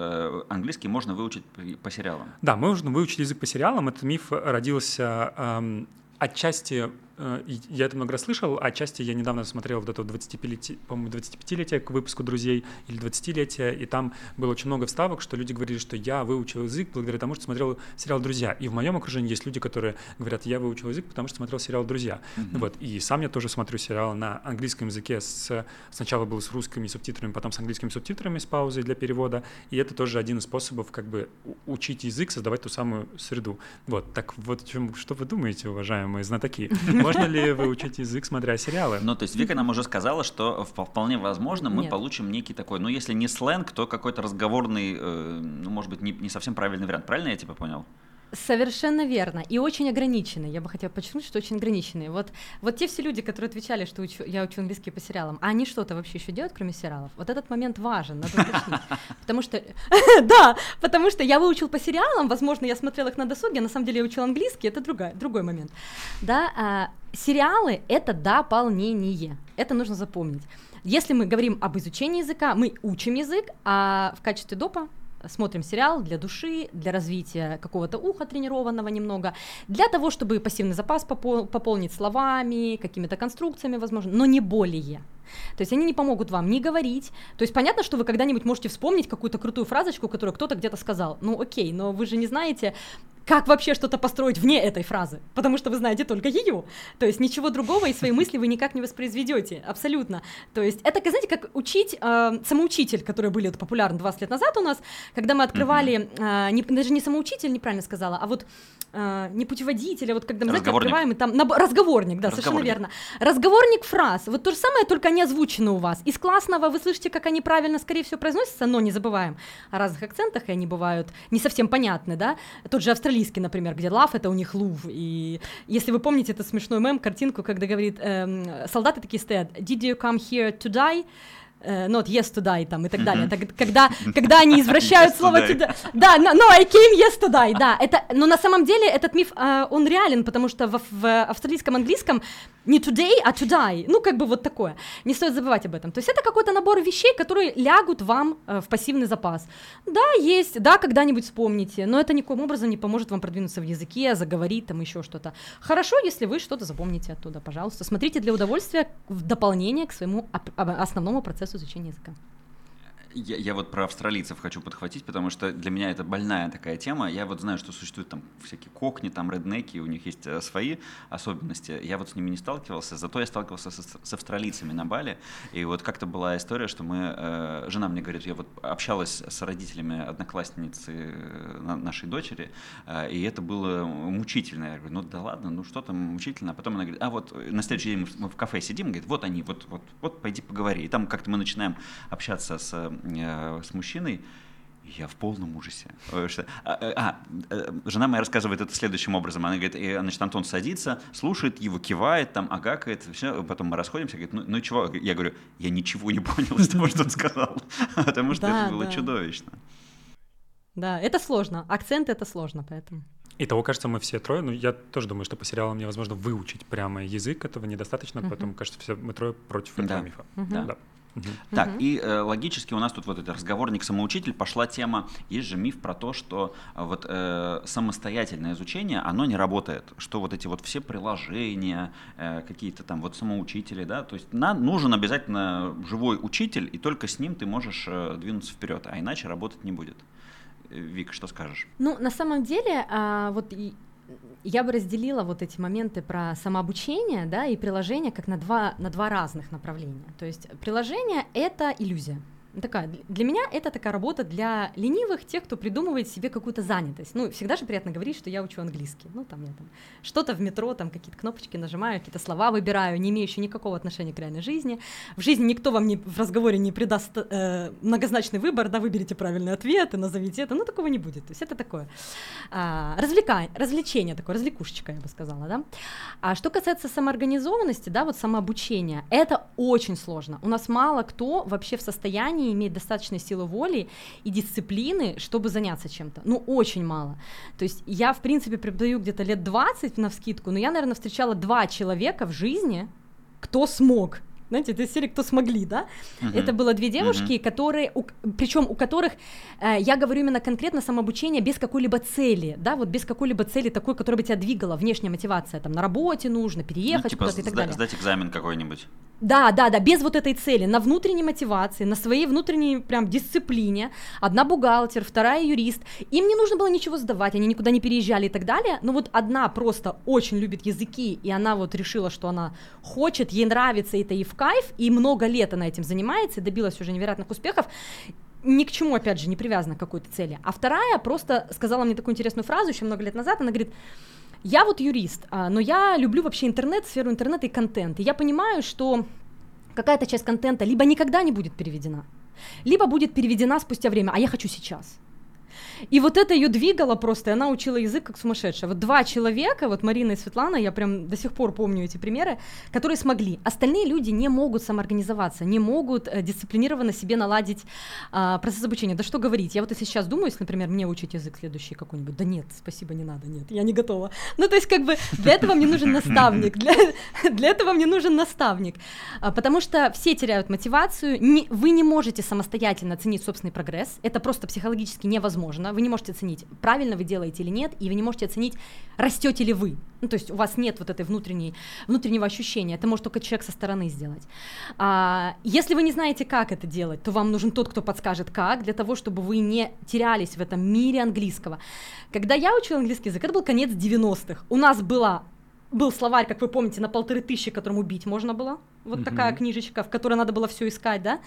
Английский можно выучить по сериалам? Да, можно выучить язык по сериалам. Этот миф родился эм, отчасти Э, я это много раз слышал, а отчасти я недавно смотрел вот это 25-летие, по-моему, 25-летие к выпуску «Друзей» или 20-летие, и там было очень много вставок, что люди говорили, что я выучил язык благодаря тому, что смотрел сериал «Друзья». И в моем окружении есть люди, которые говорят, я выучил язык, потому что смотрел сериал «Друзья». Mm-hmm. Вот. И сам я тоже смотрю сериал на английском языке. С, сначала был с русскими субтитрами, потом с английскими субтитрами с паузой для перевода. И это тоже один из способов как бы учить язык, создавать ту самую среду. Вот. Так вот, чем, что вы думаете, уважаемые знатоки? Можно ли выучить язык, смотря сериалы? Ну, то есть Вика нам уже сказала, что вполне возможно мы Нет. получим некий такой, ну, если не сленг, то какой-то разговорный, э, ну, может быть, не, не совсем правильный вариант. Правильно я тебя понял? Совершенно верно. И очень ограниченный. Я бы хотела подчеркнуть, что очень ограниченный. Вот, вот те все люди, которые отвечали, что учу, я учу английский по сериалам, а они что-то вообще еще делают, кроме сериалов? Вот этот момент важен, надо уточнить. Потому что, да, потому что я выучил по сериалам, возможно, я смотрела их на досуге, на самом деле я учил английский, это другая, другой момент. Да, а, сериалы — это дополнение, это нужно запомнить. Если мы говорим об изучении языка, мы учим язык, а в качестве допа смотрим сериал для души, для развития какого-то уха тренированного немного, для того, чтобы пассивный запас попол- пополнить словами, какими-то конструкциями, возможно, но не более. То есть они не помогут вам не говорить. То есть понятно, что вы когда-нибудь можете вспомнить какую-то крутую фразочку, которую кто-то где-то сказал. Ну окей, но вы же не знаете, как вообще что-то построить вне этой фразы, потому что вы знаете только ее. То есть ничего другого и свои мысли вы никак не воспроизведете, абсолютно. То есть это, знаете, как учить э, самоучитель, которые были вот, популярны 20 лет назад у нас, когда мы открывали, э, не, даже не самоучитель, неправильно сказала, а вот э, не путеводитель, а вот когда мы, знаете, открываем, и там, на, разговорник, да, разговорник. совершенно верно. Разговорник фраз, вот то же самое, только они озвучены у вас. Из классного вы слышите, как они правильно, скорее всего, произносятся, но не забываем о разных акцентах, и они бывают не совсем понятны, да. Тот же австралийский австралийский, например, где лав это у них лув. И если вы помните этот смешной мем, картинку, когда говорит, эм, солдаты такие стоят, did you come here to die? Uh, not yesterday там и так далее. Так, когда, когда они извращают слово to Да, no, no, I came yesterday, да. Это, но на самом деле этот миф, uh, он реален, потому что в, в австралийском английском не today, а to die. Ну, как бы вот такое. Не стоит забывать об этом. То есть это какой-то набор вещей, которые лягут вам э, в пассивный запас. Да, есть, да, когда-нибудь вспомните, но это никаким образом не поможет вам продвинуться в языке, заговорить там еще что-то. Хорошо, если вы что-то запомните оттуда, пожалуйста. Смотрите для удовольствия в дополнение к своему основному процессу изучения языка. Я, я вот про австралийцев хочу подхватить, потому что для меня это больная такая тема. Я вот знаю, что существуют там всякие кокни, там реднеки, у них есть э, свои особенности. Я вот с ними не сталкивался, зато я сталкивался с, с австралийцами на Бали. И вот как-то была история, что мы, э, жена мне говорит, я вот общалась с родителями одноклассницы э, нашей дочери, э, и это было мучительно. Я говорю, ну да ладно, ну что там мучительно. А потом она говорит, а вот на следующий день мы в кафе сидим, говорит, вот они, вот, вот, вот, пойди поговори. И там как-то мы начинаем общаться с Э, с мужчиной, Я в полном ужасе. А, а, э, жена моя рассказывает это следующим образом. Она говорит, и, значит, Антон садится, слушает его, кивает, там, агакает, все, потом мы расходимся, говорит, ну, ну чего? Я говорю, я ничего не понял из того, что он сказал, потому что это было чудовищно. Да, это сложно. Акцент это сложно, поэтому. И того, кажется, мы все трое, ну, я тоже думаю, что по сериалам невозможно выучить прямо язык, этого недостаточно, поэтому, кажется, все мы трое против этого да. мифа. Да. да. Так, угу. и э, логически у нас тут вот этот разговорник-самоучитель, пошла тема, есть же миф про то, что э, вот э, самостоятельное изучение, оно не работает, что вот эти вот все приложения, э, какие-то там вот самоучители, да, то есть на, нужен обязательно живой учитель, и только с ним ты можешь э, двинуться вперед, а иначе работать не будет. Вик, что скажешь? Ну, на самом деле, а, вот я бы разделила вот эти моменты про самообучение, да, и приложение как на два, на два разных направления. То есть приложение — это иллюзия такая, для меня это такая работа для ленивых, тех, кто придумывает себе какую-то занятость. Ну, всегда же приятно говорить, что я учу английский. Ну, там я там что-то в метро, там какие-то кнопочки нажимаю, какие-то слова выбираю, не имеющие никакого отношения к реальной жизни. В жизни никто вам не, в разговоре не придаст э, многозначный выбор, да, выберите правильный ответ и назовите это. Ну, такого не будет. То есть это такое а, развлека... развлечение, такое развлекушечка, я бы сказала, да. А что касается самоорганизованности, да, вот самообучения, это очень сложно. У нас мало кто вообще в состоянии состоянии иметь достаточной силы воли и дисциплины, чтобы заняться чем-то. Ну, очень мало. То есть я, в принципе, преподаю где-то лет 20 на вскидку, но я, наверное, встречала два человека в жизни, кто смог знаете, это серии «Кто смогли», да? Uh-huh. Это было две девушки, uh-huh. которые, у, причем у которых, э, я говорю именно конкретно самообучение без какой-либо цели, да, вот без какой-либо цели такой, которая бы тебя двигала, внешняя мотивация, там, на работе нужно, переехать ну, типа куда-то и так далее. сдать экзамен какой-нибудь. Да, да, да, без вот этой цели, на внутренней мотивации, на своей внутренней прям дисциплине. Одна бухгалтер, вторая юрист. Им не нужно было ничего сдавать, они никуда не переезжали и так далее. Но вот одна просто очень любит языки, и она вот решила, что она хочет, ей нравится это и в кайф, и много лет она этим занимается, и добилась уже невероятных успехов ни к чему, опять же, не привязана к какой-то цели. А вторая просто сказала мне такую интересную фразу еще много лет назад, она говорит, я вот юрист, а, но я люблю вообще интернет, сферу интернета и контент. И я понимаю, что какая-то часть контента либо никогда не будет переведена, либо будет переведена спустя время, а я хочу сейчас. И вот это ее двигало просто, и она учила язык как сумасшедшая. Вот два человека, вот Марина и Светлана, я прям до сих пор помню эти примеры, которые смогли. Остальные люди не могут самоорганизоваться, не могут э, дисциплинированно себе наладить э, процесс обучения. Да что говорить, я вот если сейчас думаю, если, например, мне учить язык следующий какой-нибудь, да нет, спасибо, не надо, нет, я не готова. Ну, то есть как бы для этого мне нужен наставник, для, для этого мне нужен наставник, а, потому что все теряют мотивацию, не, вы не можете самостоятельно оценить собственный прогресс, это просто психологически невозможно, вы не можете оценить, правильно вы делаете или нет, и вы не можете оценить, растете ли вы. Ну, то есть у вас нет вот этой внутренней, внутреннего ощущения, это может только человек со стороны сделать. А, если вы не знаете, как это делать, то вам нужен тот, кто подскажет, как, для того, чтобы вы не терялись в этом мире английского. Когда я учила английский язык, это был конец 90-х. У нас была был словарь, как вы помните, на полторы тысячи, которым убить можно было. Вот mm-hmm. такая книжечка, в которой надо было все искать, да.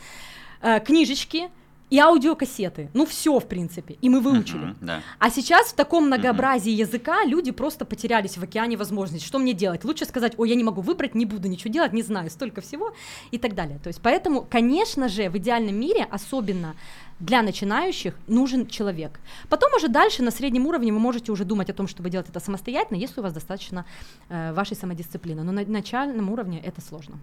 Э, книжечки, и аудиокассеты. Ну, все, в принципе. И мы выучили. Uh-huh, да. А сейчас в таком многообразии uh-huh. языка люди просто потерялись в океане возможностей. Что мне делать? Лучше сказать, ой, я не могу выбрать, не буду ничего делать, не знаю, столько всего и так далее. То есть, поэтому, конечно же, в идеальном мире, особенно для начинающих, нужен человек. Потом уже дальше на среднем уровне вы можете уже думать о том, чтобы делать это самостоятельно, если у вас достаточно э, вашей самодисциплины. Но на начальном уровне это сложно.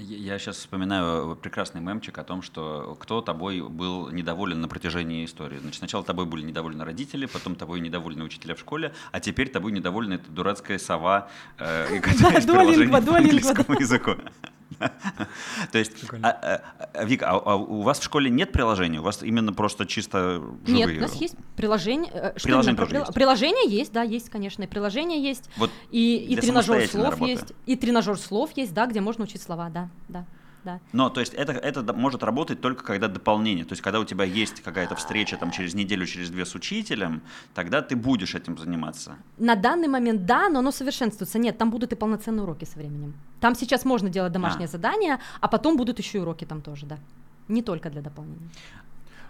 Я сейчас вспоминаю прекрасный мемчик о том, что кто тобой был недоволен на протяжении истории. Значит, сначала тобой были недовольны родители, потом тобой недовольны учителя в школе, а теперь тобой недовольна эта дурацкая сова, э, из приложения английскому языку. То есть, а, а, а, Вика, а у вас в школе нет приложений? У вас именно просто чисто живые? Нет, у нас есть приложение. Э, приложение тоже есть? Приложение есть, да, есть, конечно. И приложение есть. И тренажер слов есть. И тренажер слов есть, да, где можно учить слова, да, да да. Но, то есть, это, это может работать только когда дополнение. То есть, когда у тебя есть какая-то встреча там через неделю, через две с учителем, тогда ты будешь этим заниматься. На данный момент да, но оно совершенствуется. Нет, там будут и полноценные уроки со временем. Там сейчас можно делать домашнее а. задание, а потом будут еще и уроки там тоже, да. Не только для дополнения.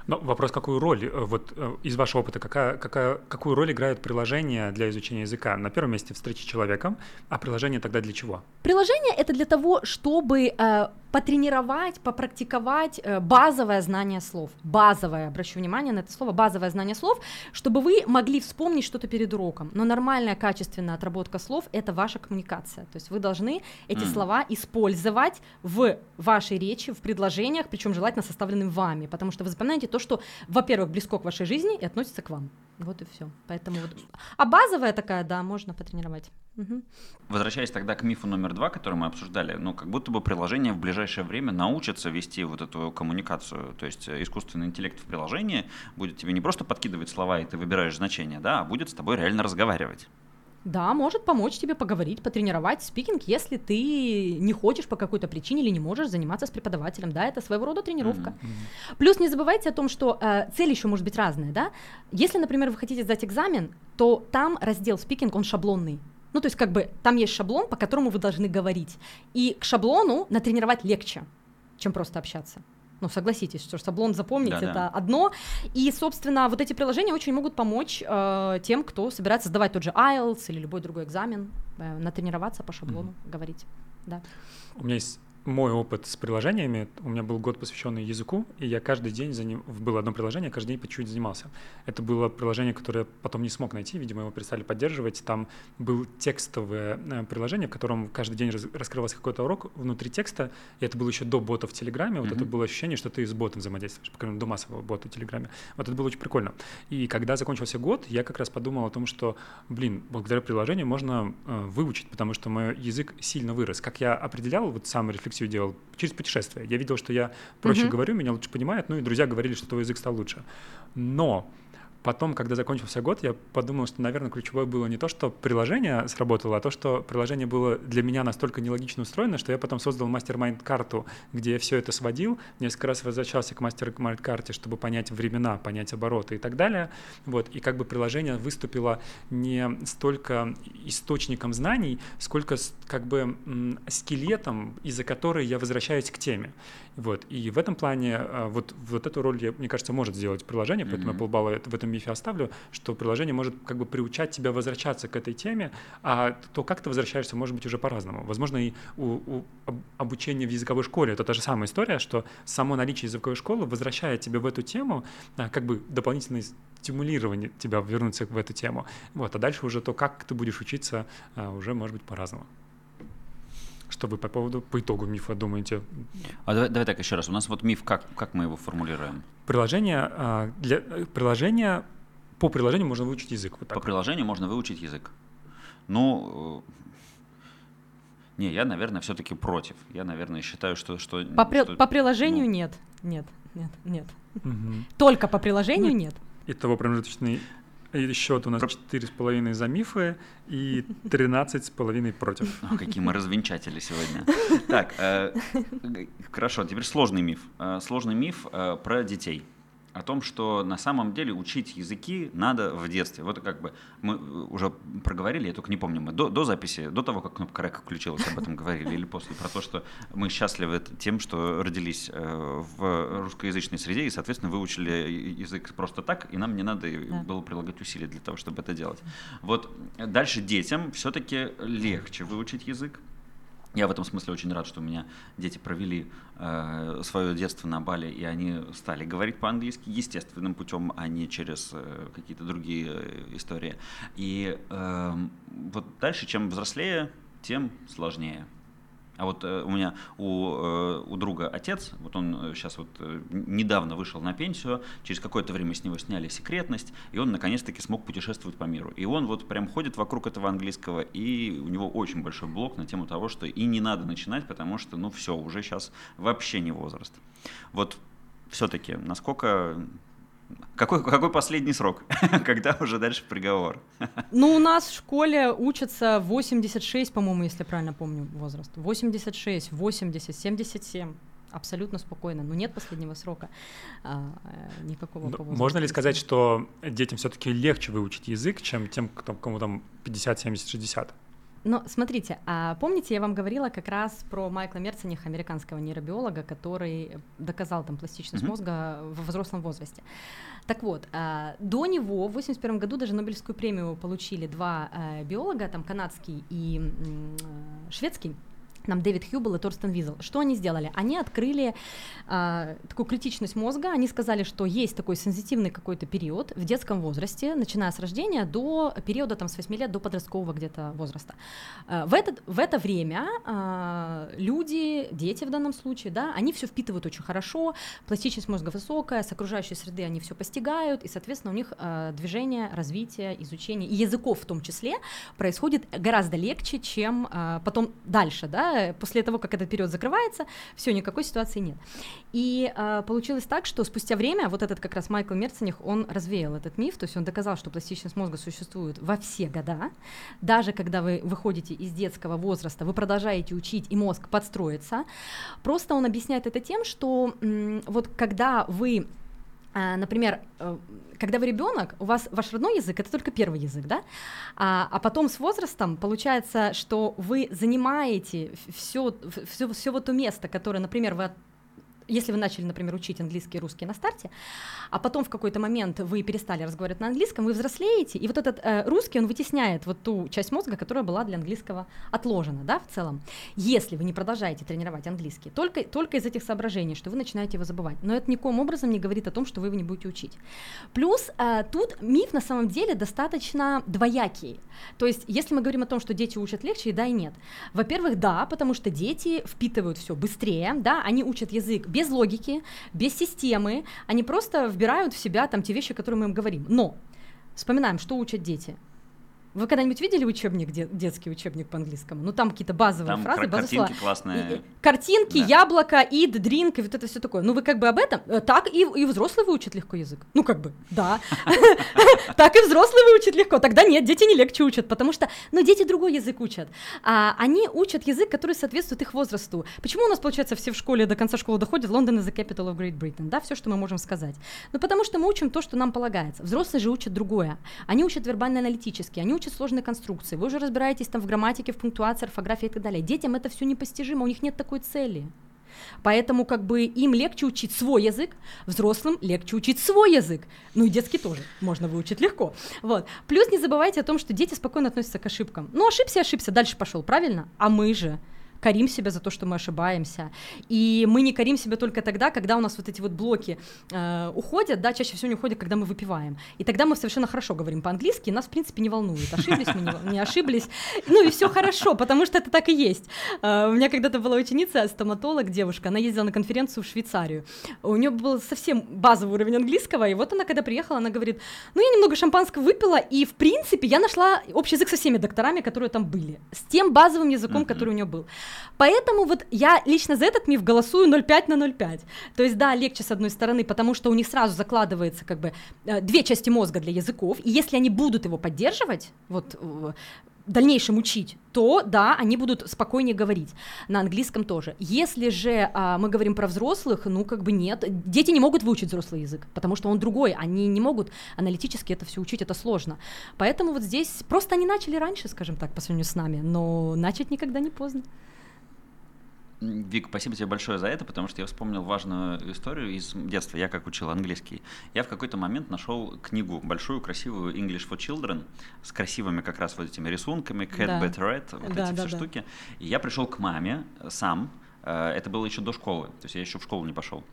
Но вопрос, какую роль, э, вот э, из вашего опыта, какая, какая, какую роль играет приложение для изучения языка? На первом месте встречи с человеком, а приложение тогда для чего? Приложение это для того, чтобы э, потренировать, попрактиковать э, базовое знание слов. Базовое, обращу внимание на это слово, базовое знание слов, чтобы вы могли вспомнить что-то перед уроком. Но нормальная, качественная отработка слов — это ваша коммуникация. То есть вы должны эти mm. слова использовать в вашей речи, в предложениях, причем желательно составленным вами, потому что вы запоминаете то, что, во-первых, близко к вашей жизни и относится к вам. Вот и все. Поэтому вот. А базовая такая, да, можно потренировать. Угу. Возвращаясь тогда к мифу номер два, который мы обсуждали, ну, как будто бы приложение в ближайшее время научится вести вот эту коммуникацию. То есть э, искусственный интеллект в приложении будет тебе не просто подкидывать слова, и ты выбираешь значение, да, а будет с тобой реально разговаривать. Да, может помочь тебе поговорить, потренировать спикинг, если ты не хочешь по какой-то причине или не можешь заниматься с преподавателем. Да, это своего рода тренировка. Mm-hmm. Плюс не забывайте о том, что э, цель еще может быть разная. Да? Если, например, вы хотите сдать экзамен, то там раздел спикинг, он шаблонный. Ну, то есть, как бы там есть шаблон, по которому вы должны говорить. И к шаблону натренировать легче, чем просто общаться. Ну, согласитесь, что шаблон запомнить да, это да. одно. И, собственно, вот эти приложения очень могут помочь э, тем, кто собирается сдавать тот же IELTS или любой другой экзамен, э, натренироваться по шаблону, mm-hmm. говорить. Да. У меня есть мой опыт с приложениями, у меня был год посвященный языку, и я каждый день за ним, было одно приложение, каждый день по чуть-чуть занимался. Это было приложение, которое потом не смог найти, видимо, его перестали поддерживать. Там был текстовое э, приложение, в котором каждый день раскрывался какой-то урок внутри текста, и это было еще до бота в Телеграме, вот mm-hmm. это было ощущение, что ты с ботом взаимодействуешь, по крайней мере, до массового бота в Телеграме. Вот это было очень прикольно. И когда закончился год, я как раз подумал о том, что, блин, благодаря приложению можно э, выучить, потому что мой язык сильно вырос. Как я определял, вот сам рефлексию рефлексию делал через путешествие. Я видел, что я проще mm-hmm. говорю, меня лучше понимают, ну и друзья говорили, что твой язык стал лучше. Но Потом, когда закончился год, я подумал, что, наверное, ключевое было не то, что приложение сработало, а то, что приложение было для меня настолько нелогично устроено, что я потом создал мастер-майнд-карту, где я все это сводил, несколько раз возвращался к мастер- mind -карте, чтобы понять времена, понять обороты и так далее. Вот. И как бы приложение выступило не столько источником знаний, сколько как бы скелетом, из-за которой я возвращаюсь к теме. Вот. И в этом плане а, вот, вот эту роль, мне кажется, может сделать приложение, поэтому mm-hmm. я полбалла в этом мифе оставлю, что приложение может как бы приучать тебя возвращаться к этой теме, а то, как ты возвращаешься, может быть уже по-разному. Возможно, и у, у обучения в языковой школе это та же самая история, что само наличие языковой школы возвращает тебя в эту тему, а, как бы дополнительное стимулирование тебя вернуться в эту тему. Вот. А дальше уже то, как ты будешь учиться, а, уже может быть по-разному. Что вы по поводу, по итогу мифа думаете? А давай, давай так еще раз. У нас вот миф, как, как мы его формулируем? Приложение, а, для, приложение, по приложению можно выучить язык. Вот по приложению можно выучить язык. Ну, э, не, я, наверное, все-таки против. Я, наверное, считаю, что... что по, при, что, по приложению ну... нет. Нет, нет, нет. Угу. Только по приложению ну, нет. Итого промежуточный счет у нас четыре с половиной за мифы и тринадцать с половиной против. О, какие мы развенчатели сегодня. Так, э, хорошо, теперь сложный миф. Э, сложный миф э, про детей о том, что на самом деле учить языки надо в детстве. Вот как бы мы уже проговорили, я только не помню, мы до, до записи, до того, как кнопка река включилась, об этом говорили, или после, про то, что мы счастливы тем, что родились э, в русскоязычной среде и, соответственно, выучили язык просто так, и нам не надо да. было прилагать усилия для того, чтобы это делать. Вот дальше детям все-таки легче выучить язык, я в этом смысле очень рад, что у меня дети провели э, свое детство на Бали, и они стали говорить по-английски естественным путем, а не через э, какие-то другие э, истории. И э, вот дальше, чем взрослее, тем сложнее. А вот э, у меня у, э, у друга отец, вот он сейчас э, вот недавно вышел на пенсию, через какое-то время с него сняли секретность, и он наконец-таки смог путешествовать по миру. И он вот прям ходит вокруг этого английского, и у него очень большой блок на тему того, что и не надо начинать, потому что, ну все, уже сейчас вообще не возраст. Вот все-таки, насколько какой, какой последний срок? Когда уже дальше приговор? Ну, у нас в школе учатся 86, по-моему, если правильно помню возраст. 86, 80, 77 абсолютно спокойно. Но нет последнего срока а, э, никакого. Ну, можно ли сказать, что детям все-таки легче выучить язык, чем тем, кому там 50, 70, 60? Но смотрите, а помните, я вам говорила как раз про Майкла Мерцениха, американского нейробиолога, который доказал там пластичность mm-hmm. мозга в взрослом возрасте. Так вот, а, до него в 1981 году даже Нобелевскую премию получили два а, биолога, там канадский и шведский нам Дэвид Хьюбл и Торстен Визел. Что они сделали? Они открыли э, такую критичность мозга, они сказали, что есть такой сенситивный какой-то период в детском возрасте, начиная с рождения до периода там, с 8 лет до подросткового где-то возраста. Э, в, этот, в это время э, люди, дети в данном случае, да, они все впитывают очень хорошо, пластичность мозга высокая, с окружающей среды они все постигают, и, соответственно, у них э, движение, развитие, изучение, языков в том числе, происходит гораздо легче, чем э, потом дальше, да, после того, как этот период закрывается, все, никакой ситуации нет. И э, получилось так, что спустя время вот этот как раз Майкл Мерцених, он развеял этот миф, то есть он доказал, что пластичность мозга существует во все года, даже когда вы выходите из детского возраста, вы продолжаете учить, и мозг подстроится. Просто он объясняет это тем, что м, вот когда вы например, э, когда вы ребенок, у вас ваш родной язык это только первый язык, да, а, а потом с возрастом получается, что вы занимаете все, все, все вот то место, которое, например, вы если вы начали, например, учить английский и русский на старте, а потом в какой-то момент вы перестали разговаривать на английском, вы взрослеете, и вот этот э, русский, он вытесняет вот ту часть мозга, которая была для английского отложена, да, в целом. Если вы не продолжаете тренировать английский, только, только из этих соображений, что вы начинаете его забывать. Но это никоим образом не говорит о том, что вы его не будете учить. Плюс э, тут миф на самом деле достаточно двоякий. То есть, если мы говорим о том, что дети учат легче, и да, и нет. Во-первых, да, потому что дети впитывают все быстрее, да, они учат язык без логики, без системы, они просто вбирают в себя там те вещи, которые мы им говорим. Но вспоминаем, что учат дети – вы когда-нибудь видели учебник, де- детский учебник по английскому? Ну, там какие-то базовые там фразы, базовые картинки слова. классные. И, картинки, да. яблоко, ид, дринк, и вот это все такое. Ну, вы как бы об этом? Э, так и, и взрослые выучат легко язык. Ну, как бы, да. Так и взрослые выучат легко. Тогда нет, дети не легче учат, потому что, ну, дети другой язык учат. А они учат язык, который соответствует их возрасту. Почему у нас, получается, все в школе до конца школы доходят? Лондон is the capital of Great Britain, да, все, что мы можем сказать. Ну, потому что мы учим то, что нам полагается. Взрослые же учат другое. Они учат вербально-аналитически, они учат сложные конструкции, вы уже разбираетесь там в грамматике, в пунктуации, орфографии и так далее. Детям это все непостижимо, у них нет такой цели. Поэтому как бы им легче учить свой язык, взрослым легче учить свой язык. Ну и детский тоже можно выучить легко. Вот. Плюс не забывайте о том, что дети спокойно относятся к ошибкам. Ну ошибся, ошибся, дальше пошел, правильно? А мы же корим себя за то, что мы ошибаемся. И мы не корим себя только тогда, когда у нас вот эти вот блоки э, уходят, да, чаще всего не уходят, когда мы выпиваем. И тогда мы совершенно хорошо говорим по-английски, и нас, в принципе, не волнует, ошиблись мы, не, не ошиблись. Ну и все хорошо, потому что это так и есть. Э, у меня когда-то была ученица, стоматолог, девушка, она ездила на конференцию в Швейцарию. У нее был совсем базовый уровень английского, и вот она, когда приехала, она говорит, ну я немного шампанского выпила, и, в принципе, я нашла общий язык со всеми докторами, которые там были, с тем базовым языком, который у нее был. Поэтому вот я лично за этот миф голосую 0,5 на 0,5. То есть, да, легче с одной стороны, потому что у них сразу закладывается как бы э, две части мозга для языков, и если они будут его поддерживать, вот в дальнейшем учить, то да, они будут спокойнее говорить. На английском тоже. Если же а, мы говорим про взрослых, ну как бы нет, дети не могут выучить взрослый язык, потому что он другой, они не могут аналитически это все учить, это сложно. Поэтому вот здесь просто они начали раньше, скажем так, по сравнению с нами, но начать никогда не поздно. Вик, спасибо тебе большое за это, потому что я вспомнил важную историю из детства. Я как учил английский. Я в какой-то момент нашел книгу большую, красивую English for Children с красивыми как раз вот этими рисунками, Cat, да. Better Red, вот да, эти да, все да. штуки. И я пришел к маме сам. Э, это было еще до школы, то есть я еще в школу не пошел.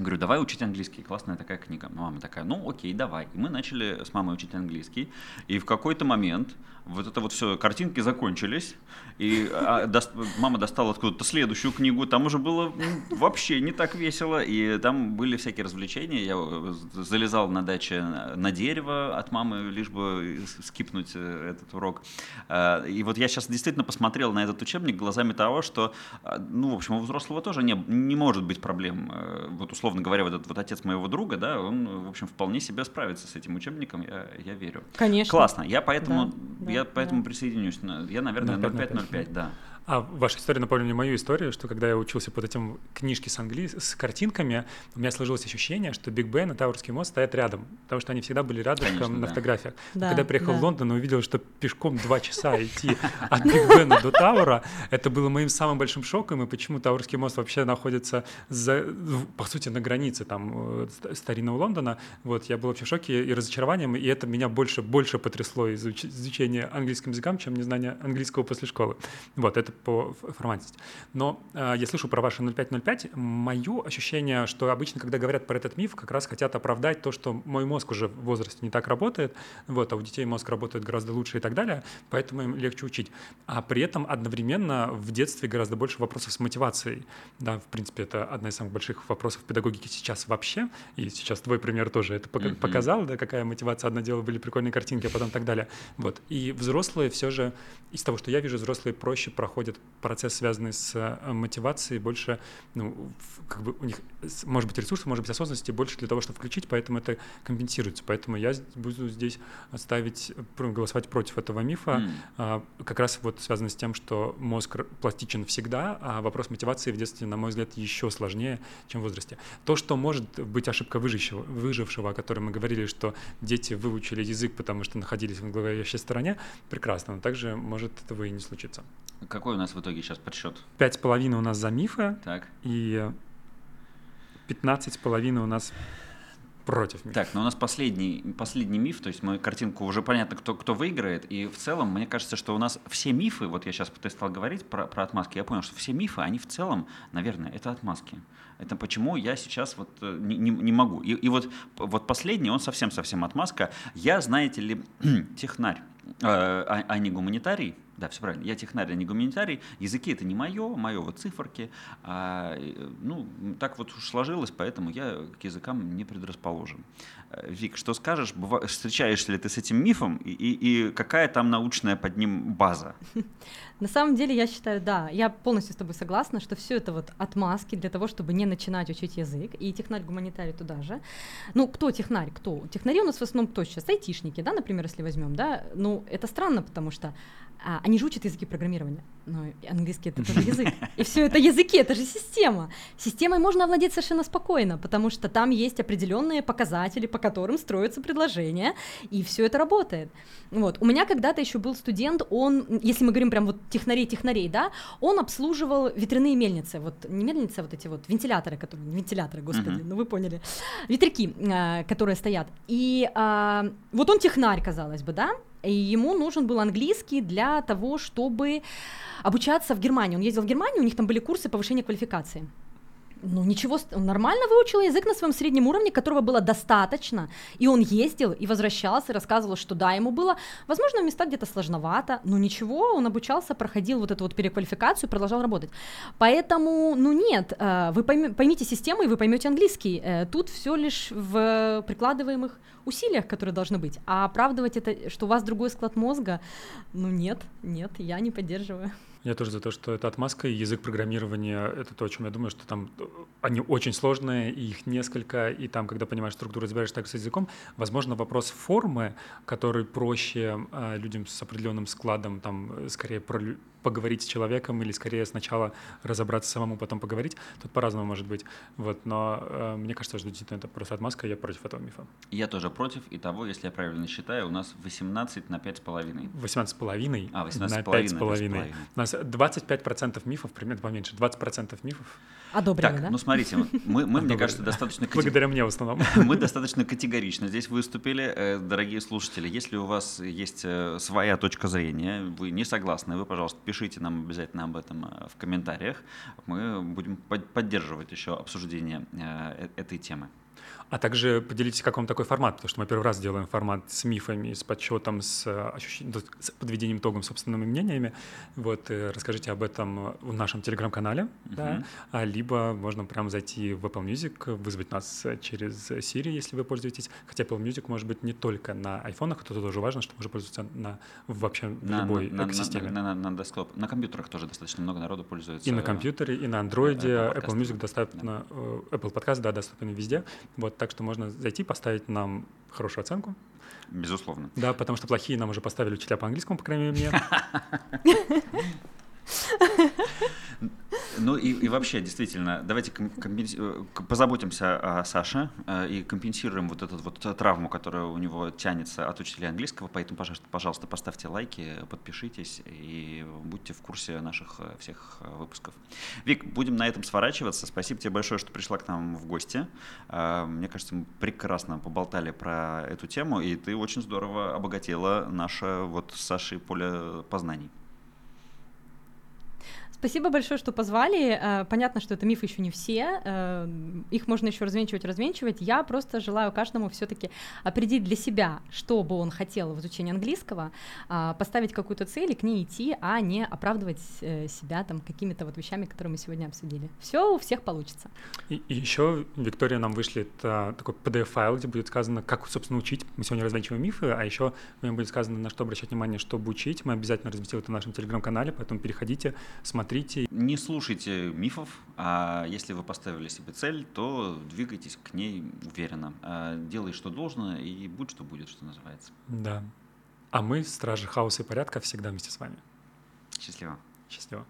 Я говорю, давай учить английский, классная такая книга. Мама такая, ну окей, давай. И мы начали с мамой учить английский. И в какой-то момент вот это вот все, картинки закончились, и а, до, мама достала откуда-то следующую книгу, там уже было вообще не так весело, и там были всякие развлечения, я э, залезал на даче на дерево от мамы, лишь бы скипнуть э, этот урок. А, и вот я сейчас действительно посмотрел на этот учебник глазами того, что, а, ну, в общем, у взрослого тоже не, не может быть проблем. Э, вот, условно говоря, вот этот вот отец моего друга, да, он, в общем, вполне себе справится с этим учебником, я, я верю. Конечно. Классно. Я поэтому, да, я я поэтому да. присоединюсь. Я, наверное, 0,5-0,5, да. А ваша история напомнила мне мою историю, что когда я учился под этим книжки с, англи... с картинками, у меня сложилось ощущение, что Биг Бен и Тауэрский мост стоят рядом, потому что они всегда были рядом Конечно, на да. фотографиях. Да, когда я приехал да. в Лондон и увидел, что пешком два часа идти от Биг Бена до Тауэра, это было моим самым большим шоком, и почему Тауэрский мост вообще находится, за, по сути, на границе там старинного Лондона, вот, я был вообще в шоке и разочарованием, и это меня больше, больше потрясло из изучения английским языком, чем незнание английского после школы. Вот, это по формальности. Но э, я слышу про ваши 0505. Мое ощущение, что обычно, когда говорят про этот миф, как раз хотят оправдать то, что мой мозг уже в возрасте не так работает, вот, а у детей мозг работает гораздо лучше и так далее, поэтому им легче учить. А при этом одновременно в детстве гораздо больше вопросов с мотивацией. Да, в принципе, это одна из самых больших вопросов педагогики сейчас вообще, и сейчас твой пример тоже это mm-hmm. показал, да, какая мотивация. Одно дело были прикольные картинки, а потом так далее. Вот. И взрослые все же, из того, что я вижу, взрослые проще проходят процесс, связанный с э, мотивацией, больше, ну, как бы у них, может быть, ресурсов, может быть, осознанности больше для того, чтобы включить, поэтому это компенсируется. Поэтому я буду здесь ставить, голосовать против этого мифа, mm. как раз вот связано с тем, что мозг пластичен всегда, а вопрос мотивации в детстве, на мой взгляд, еще сложнее, чем в возрасте. То, что может быть ошибка выжившего, выжившего о которой мы говорили, что дети выучили язык, потому что находились в говорящей стороне, прекрасно, но также может этого и не случиться. Какой у нас в итоге сейчас подсчет? Пять с половиной у нас за мифы. Так. И пятнадцать с половиной у нас против мифа. Так, но у нас последний, последний миф, то есть мы картинку уже понятно, кто, кто выиграет, и в целом мне кажется, что у нас все мифы, вот я сейчас стал говорить про, про отмазки, я понял, что все мифы, они в целом, наверное, это отмазки. Это почему я сейчас вот э, не, не, не могу. И, и вот, вот последний, он совсем-совсем отмазка. Я, знаете ли, технарь, э, а, а не гуманитарий, да, все правильно. Я технарь, а не гуманитарий. Языки это не мое, мое вот циферки. А, ну, так вот уж сложилось, поэтому я к языкам не предрасположен. Э, Вик, что скажешь? Быва... Встречаешься ли ты с этим мифом и, и, и какая там научная под ним база? На самом деле, я считаю, да, я полностью с тобой согласна, что все это вот отмазки для того, чтобы не начинать учить язык, и технарь гуманитарий туда же. Ну, кто технарь, кто? Технари у нас в основном кто сейчас? Айтишники, да, например, если возьмем, да, ну, это странно, потому что а, они же учат языки программирования, но английский это тоже язык. И все это языки, это же система. Системой можно овладеть совершенно спокойно, потому что там есть определенные показатели, по которым строятся предложения, и все это работает. Вот. У меня когда-то еще был студент, он, если мы говорим прям вот технарей-технарей, да, он обслуживал ветряные мельницы, вот не мельницы, а вот эти вот вентиляторы, которые, вентиляторы, господи, uh-huh. ну вы поняли, ветряки, а, которые стоят. И а, вот он технарь, казалось бы, да, и ему нужен был английский для того, чтобы обучаться в Германии. Он ездил в Германию, у них там были курсы повышения квалификации ну ничего, нормально выучил язык на своем среднем уровне, которого было достаточно, и он ездил и возвращался, и рассказывал, что да, ему было, возможно, в местах где-то сложновато, но ничего, он обучался, проходил вот эту вот переквалификацию, продолжал работать. Поэтому, ну нет, э, вы поймите систему, и вы поймете английский. Э, тут все лишь в прикладываемых усилиях, которые должны быть. А оправдывать это, что у вас другой склад мозга, ну нет, нет, я не поддерживаю. Я тоже за то, что это отмазка, и язык программирования — это то, о чем я думаю, что там э, они очень сложные, и их несколько, и там, когда понимаешь структуру, разбираешь так с языком, возможно, вопрос формы, который проще э, людям с определенным складом, там, э, скорее про, поговорить с человеком или скорее сначала разобраться самому, потом поговорить. Тут по-разному может быть. Вот, но э, мне кажется, что действительно это просто отмазка, я против этого мифа. Я тоже против. И того, если я правильно считаю, у нас 18 на 5,5. 18,5 а, 18 на 5,5. У нас 25% мифов, примерно поменьше, 20% мифов. Одобрили, так, да? ну смотрите, мы, мы мне кажется, достаточно... Благодаря мне в основном. Мы достаточно категорично здесь выступили. Э, дорогие слушатели, если у вас есть э, своя точка зрения, вы не согласны, вы, пожалуйста, пишите нам обязательно об этом э, в комментариях. Мы будем поддерживать еще обсуждение э, этой темы. А также поделитесь, как вам такой формат, потому что мы первый раз делаем формат с мифами, с подсчетом, с, э. Ну, с подведением итогом собственными мнениями. Вот, расскажите об этом в нашем телеграм-канале, uh-huh. да, а, либо можно прямо зайти в Apple Music, вызвать нас через Siri, если вы пользуетесь. Хотя Apple Music может быть не только на айфонах, это тоже важно, что можно пользоваться на, вообще на, любой на, экосистеме. На, на, на, на десктоп. На компьютерах тоже достаточно много народу пользуется. И на компьютере, и на андроиде. Apple, Apple Music доступно, да. Э, Apple Podcast, да, доступен везде. Вот, так что можно зайти, поставить нам хорошую оценку. Безусловно. Да, потому что плохие нам уже поставили учителя по английскому, по крайней мере, мне. Ну и, и вообще, действительно, давайте э, позаботимся о Саше э, и компенсируем вот эту вот травму, которая у него тянется от учителя английского. Поэтому, пожалуйста, пожалуйста, поставьте лайки, подпишитесь и будьте в курсе наших э, всех выпусков. Вик, будем на этом сворачиваться. Спасибо тебе большое, что пришла к нам в гости. Мне кажется, мы прекрасно поболтали про эту тему, и ты очень здорово обогатила наше вот с Сашей поле познаний. Спасибо большое, что позвали. Э, понятно, что это миф еще не все. Э, их можно еще развенчивать, развенчивать. Я просто желаю каждому все-таки определить для себя, что бы он хотел в изучении английского, а, поставить какую-то цель и к ней идти, а не оправдывать э, себя там какими-то вот вещами, которые мы сегодня обсудили. Все у всех получится. И, еще Виктория нам вышлет а, такой PDF-файл, где будет сказано, как, собственно, учить. Мы сегодня развенчиваем мифы, а еще в нем будет сказано, на что обращать внимание, чтобы учить. Мы обязательно разместим это в нашем телеграм-канале, поэтому переходите, смотрите смотрите. Не слушайте мифов, а если вы поставили себе цель, то двигайтесь к ней уверенно. А делай, что должно, и будь, что будет, что называется. Да. А мы, стражи хаоса и порядка, всегда вместе с вами. Счастливо. Счастливо.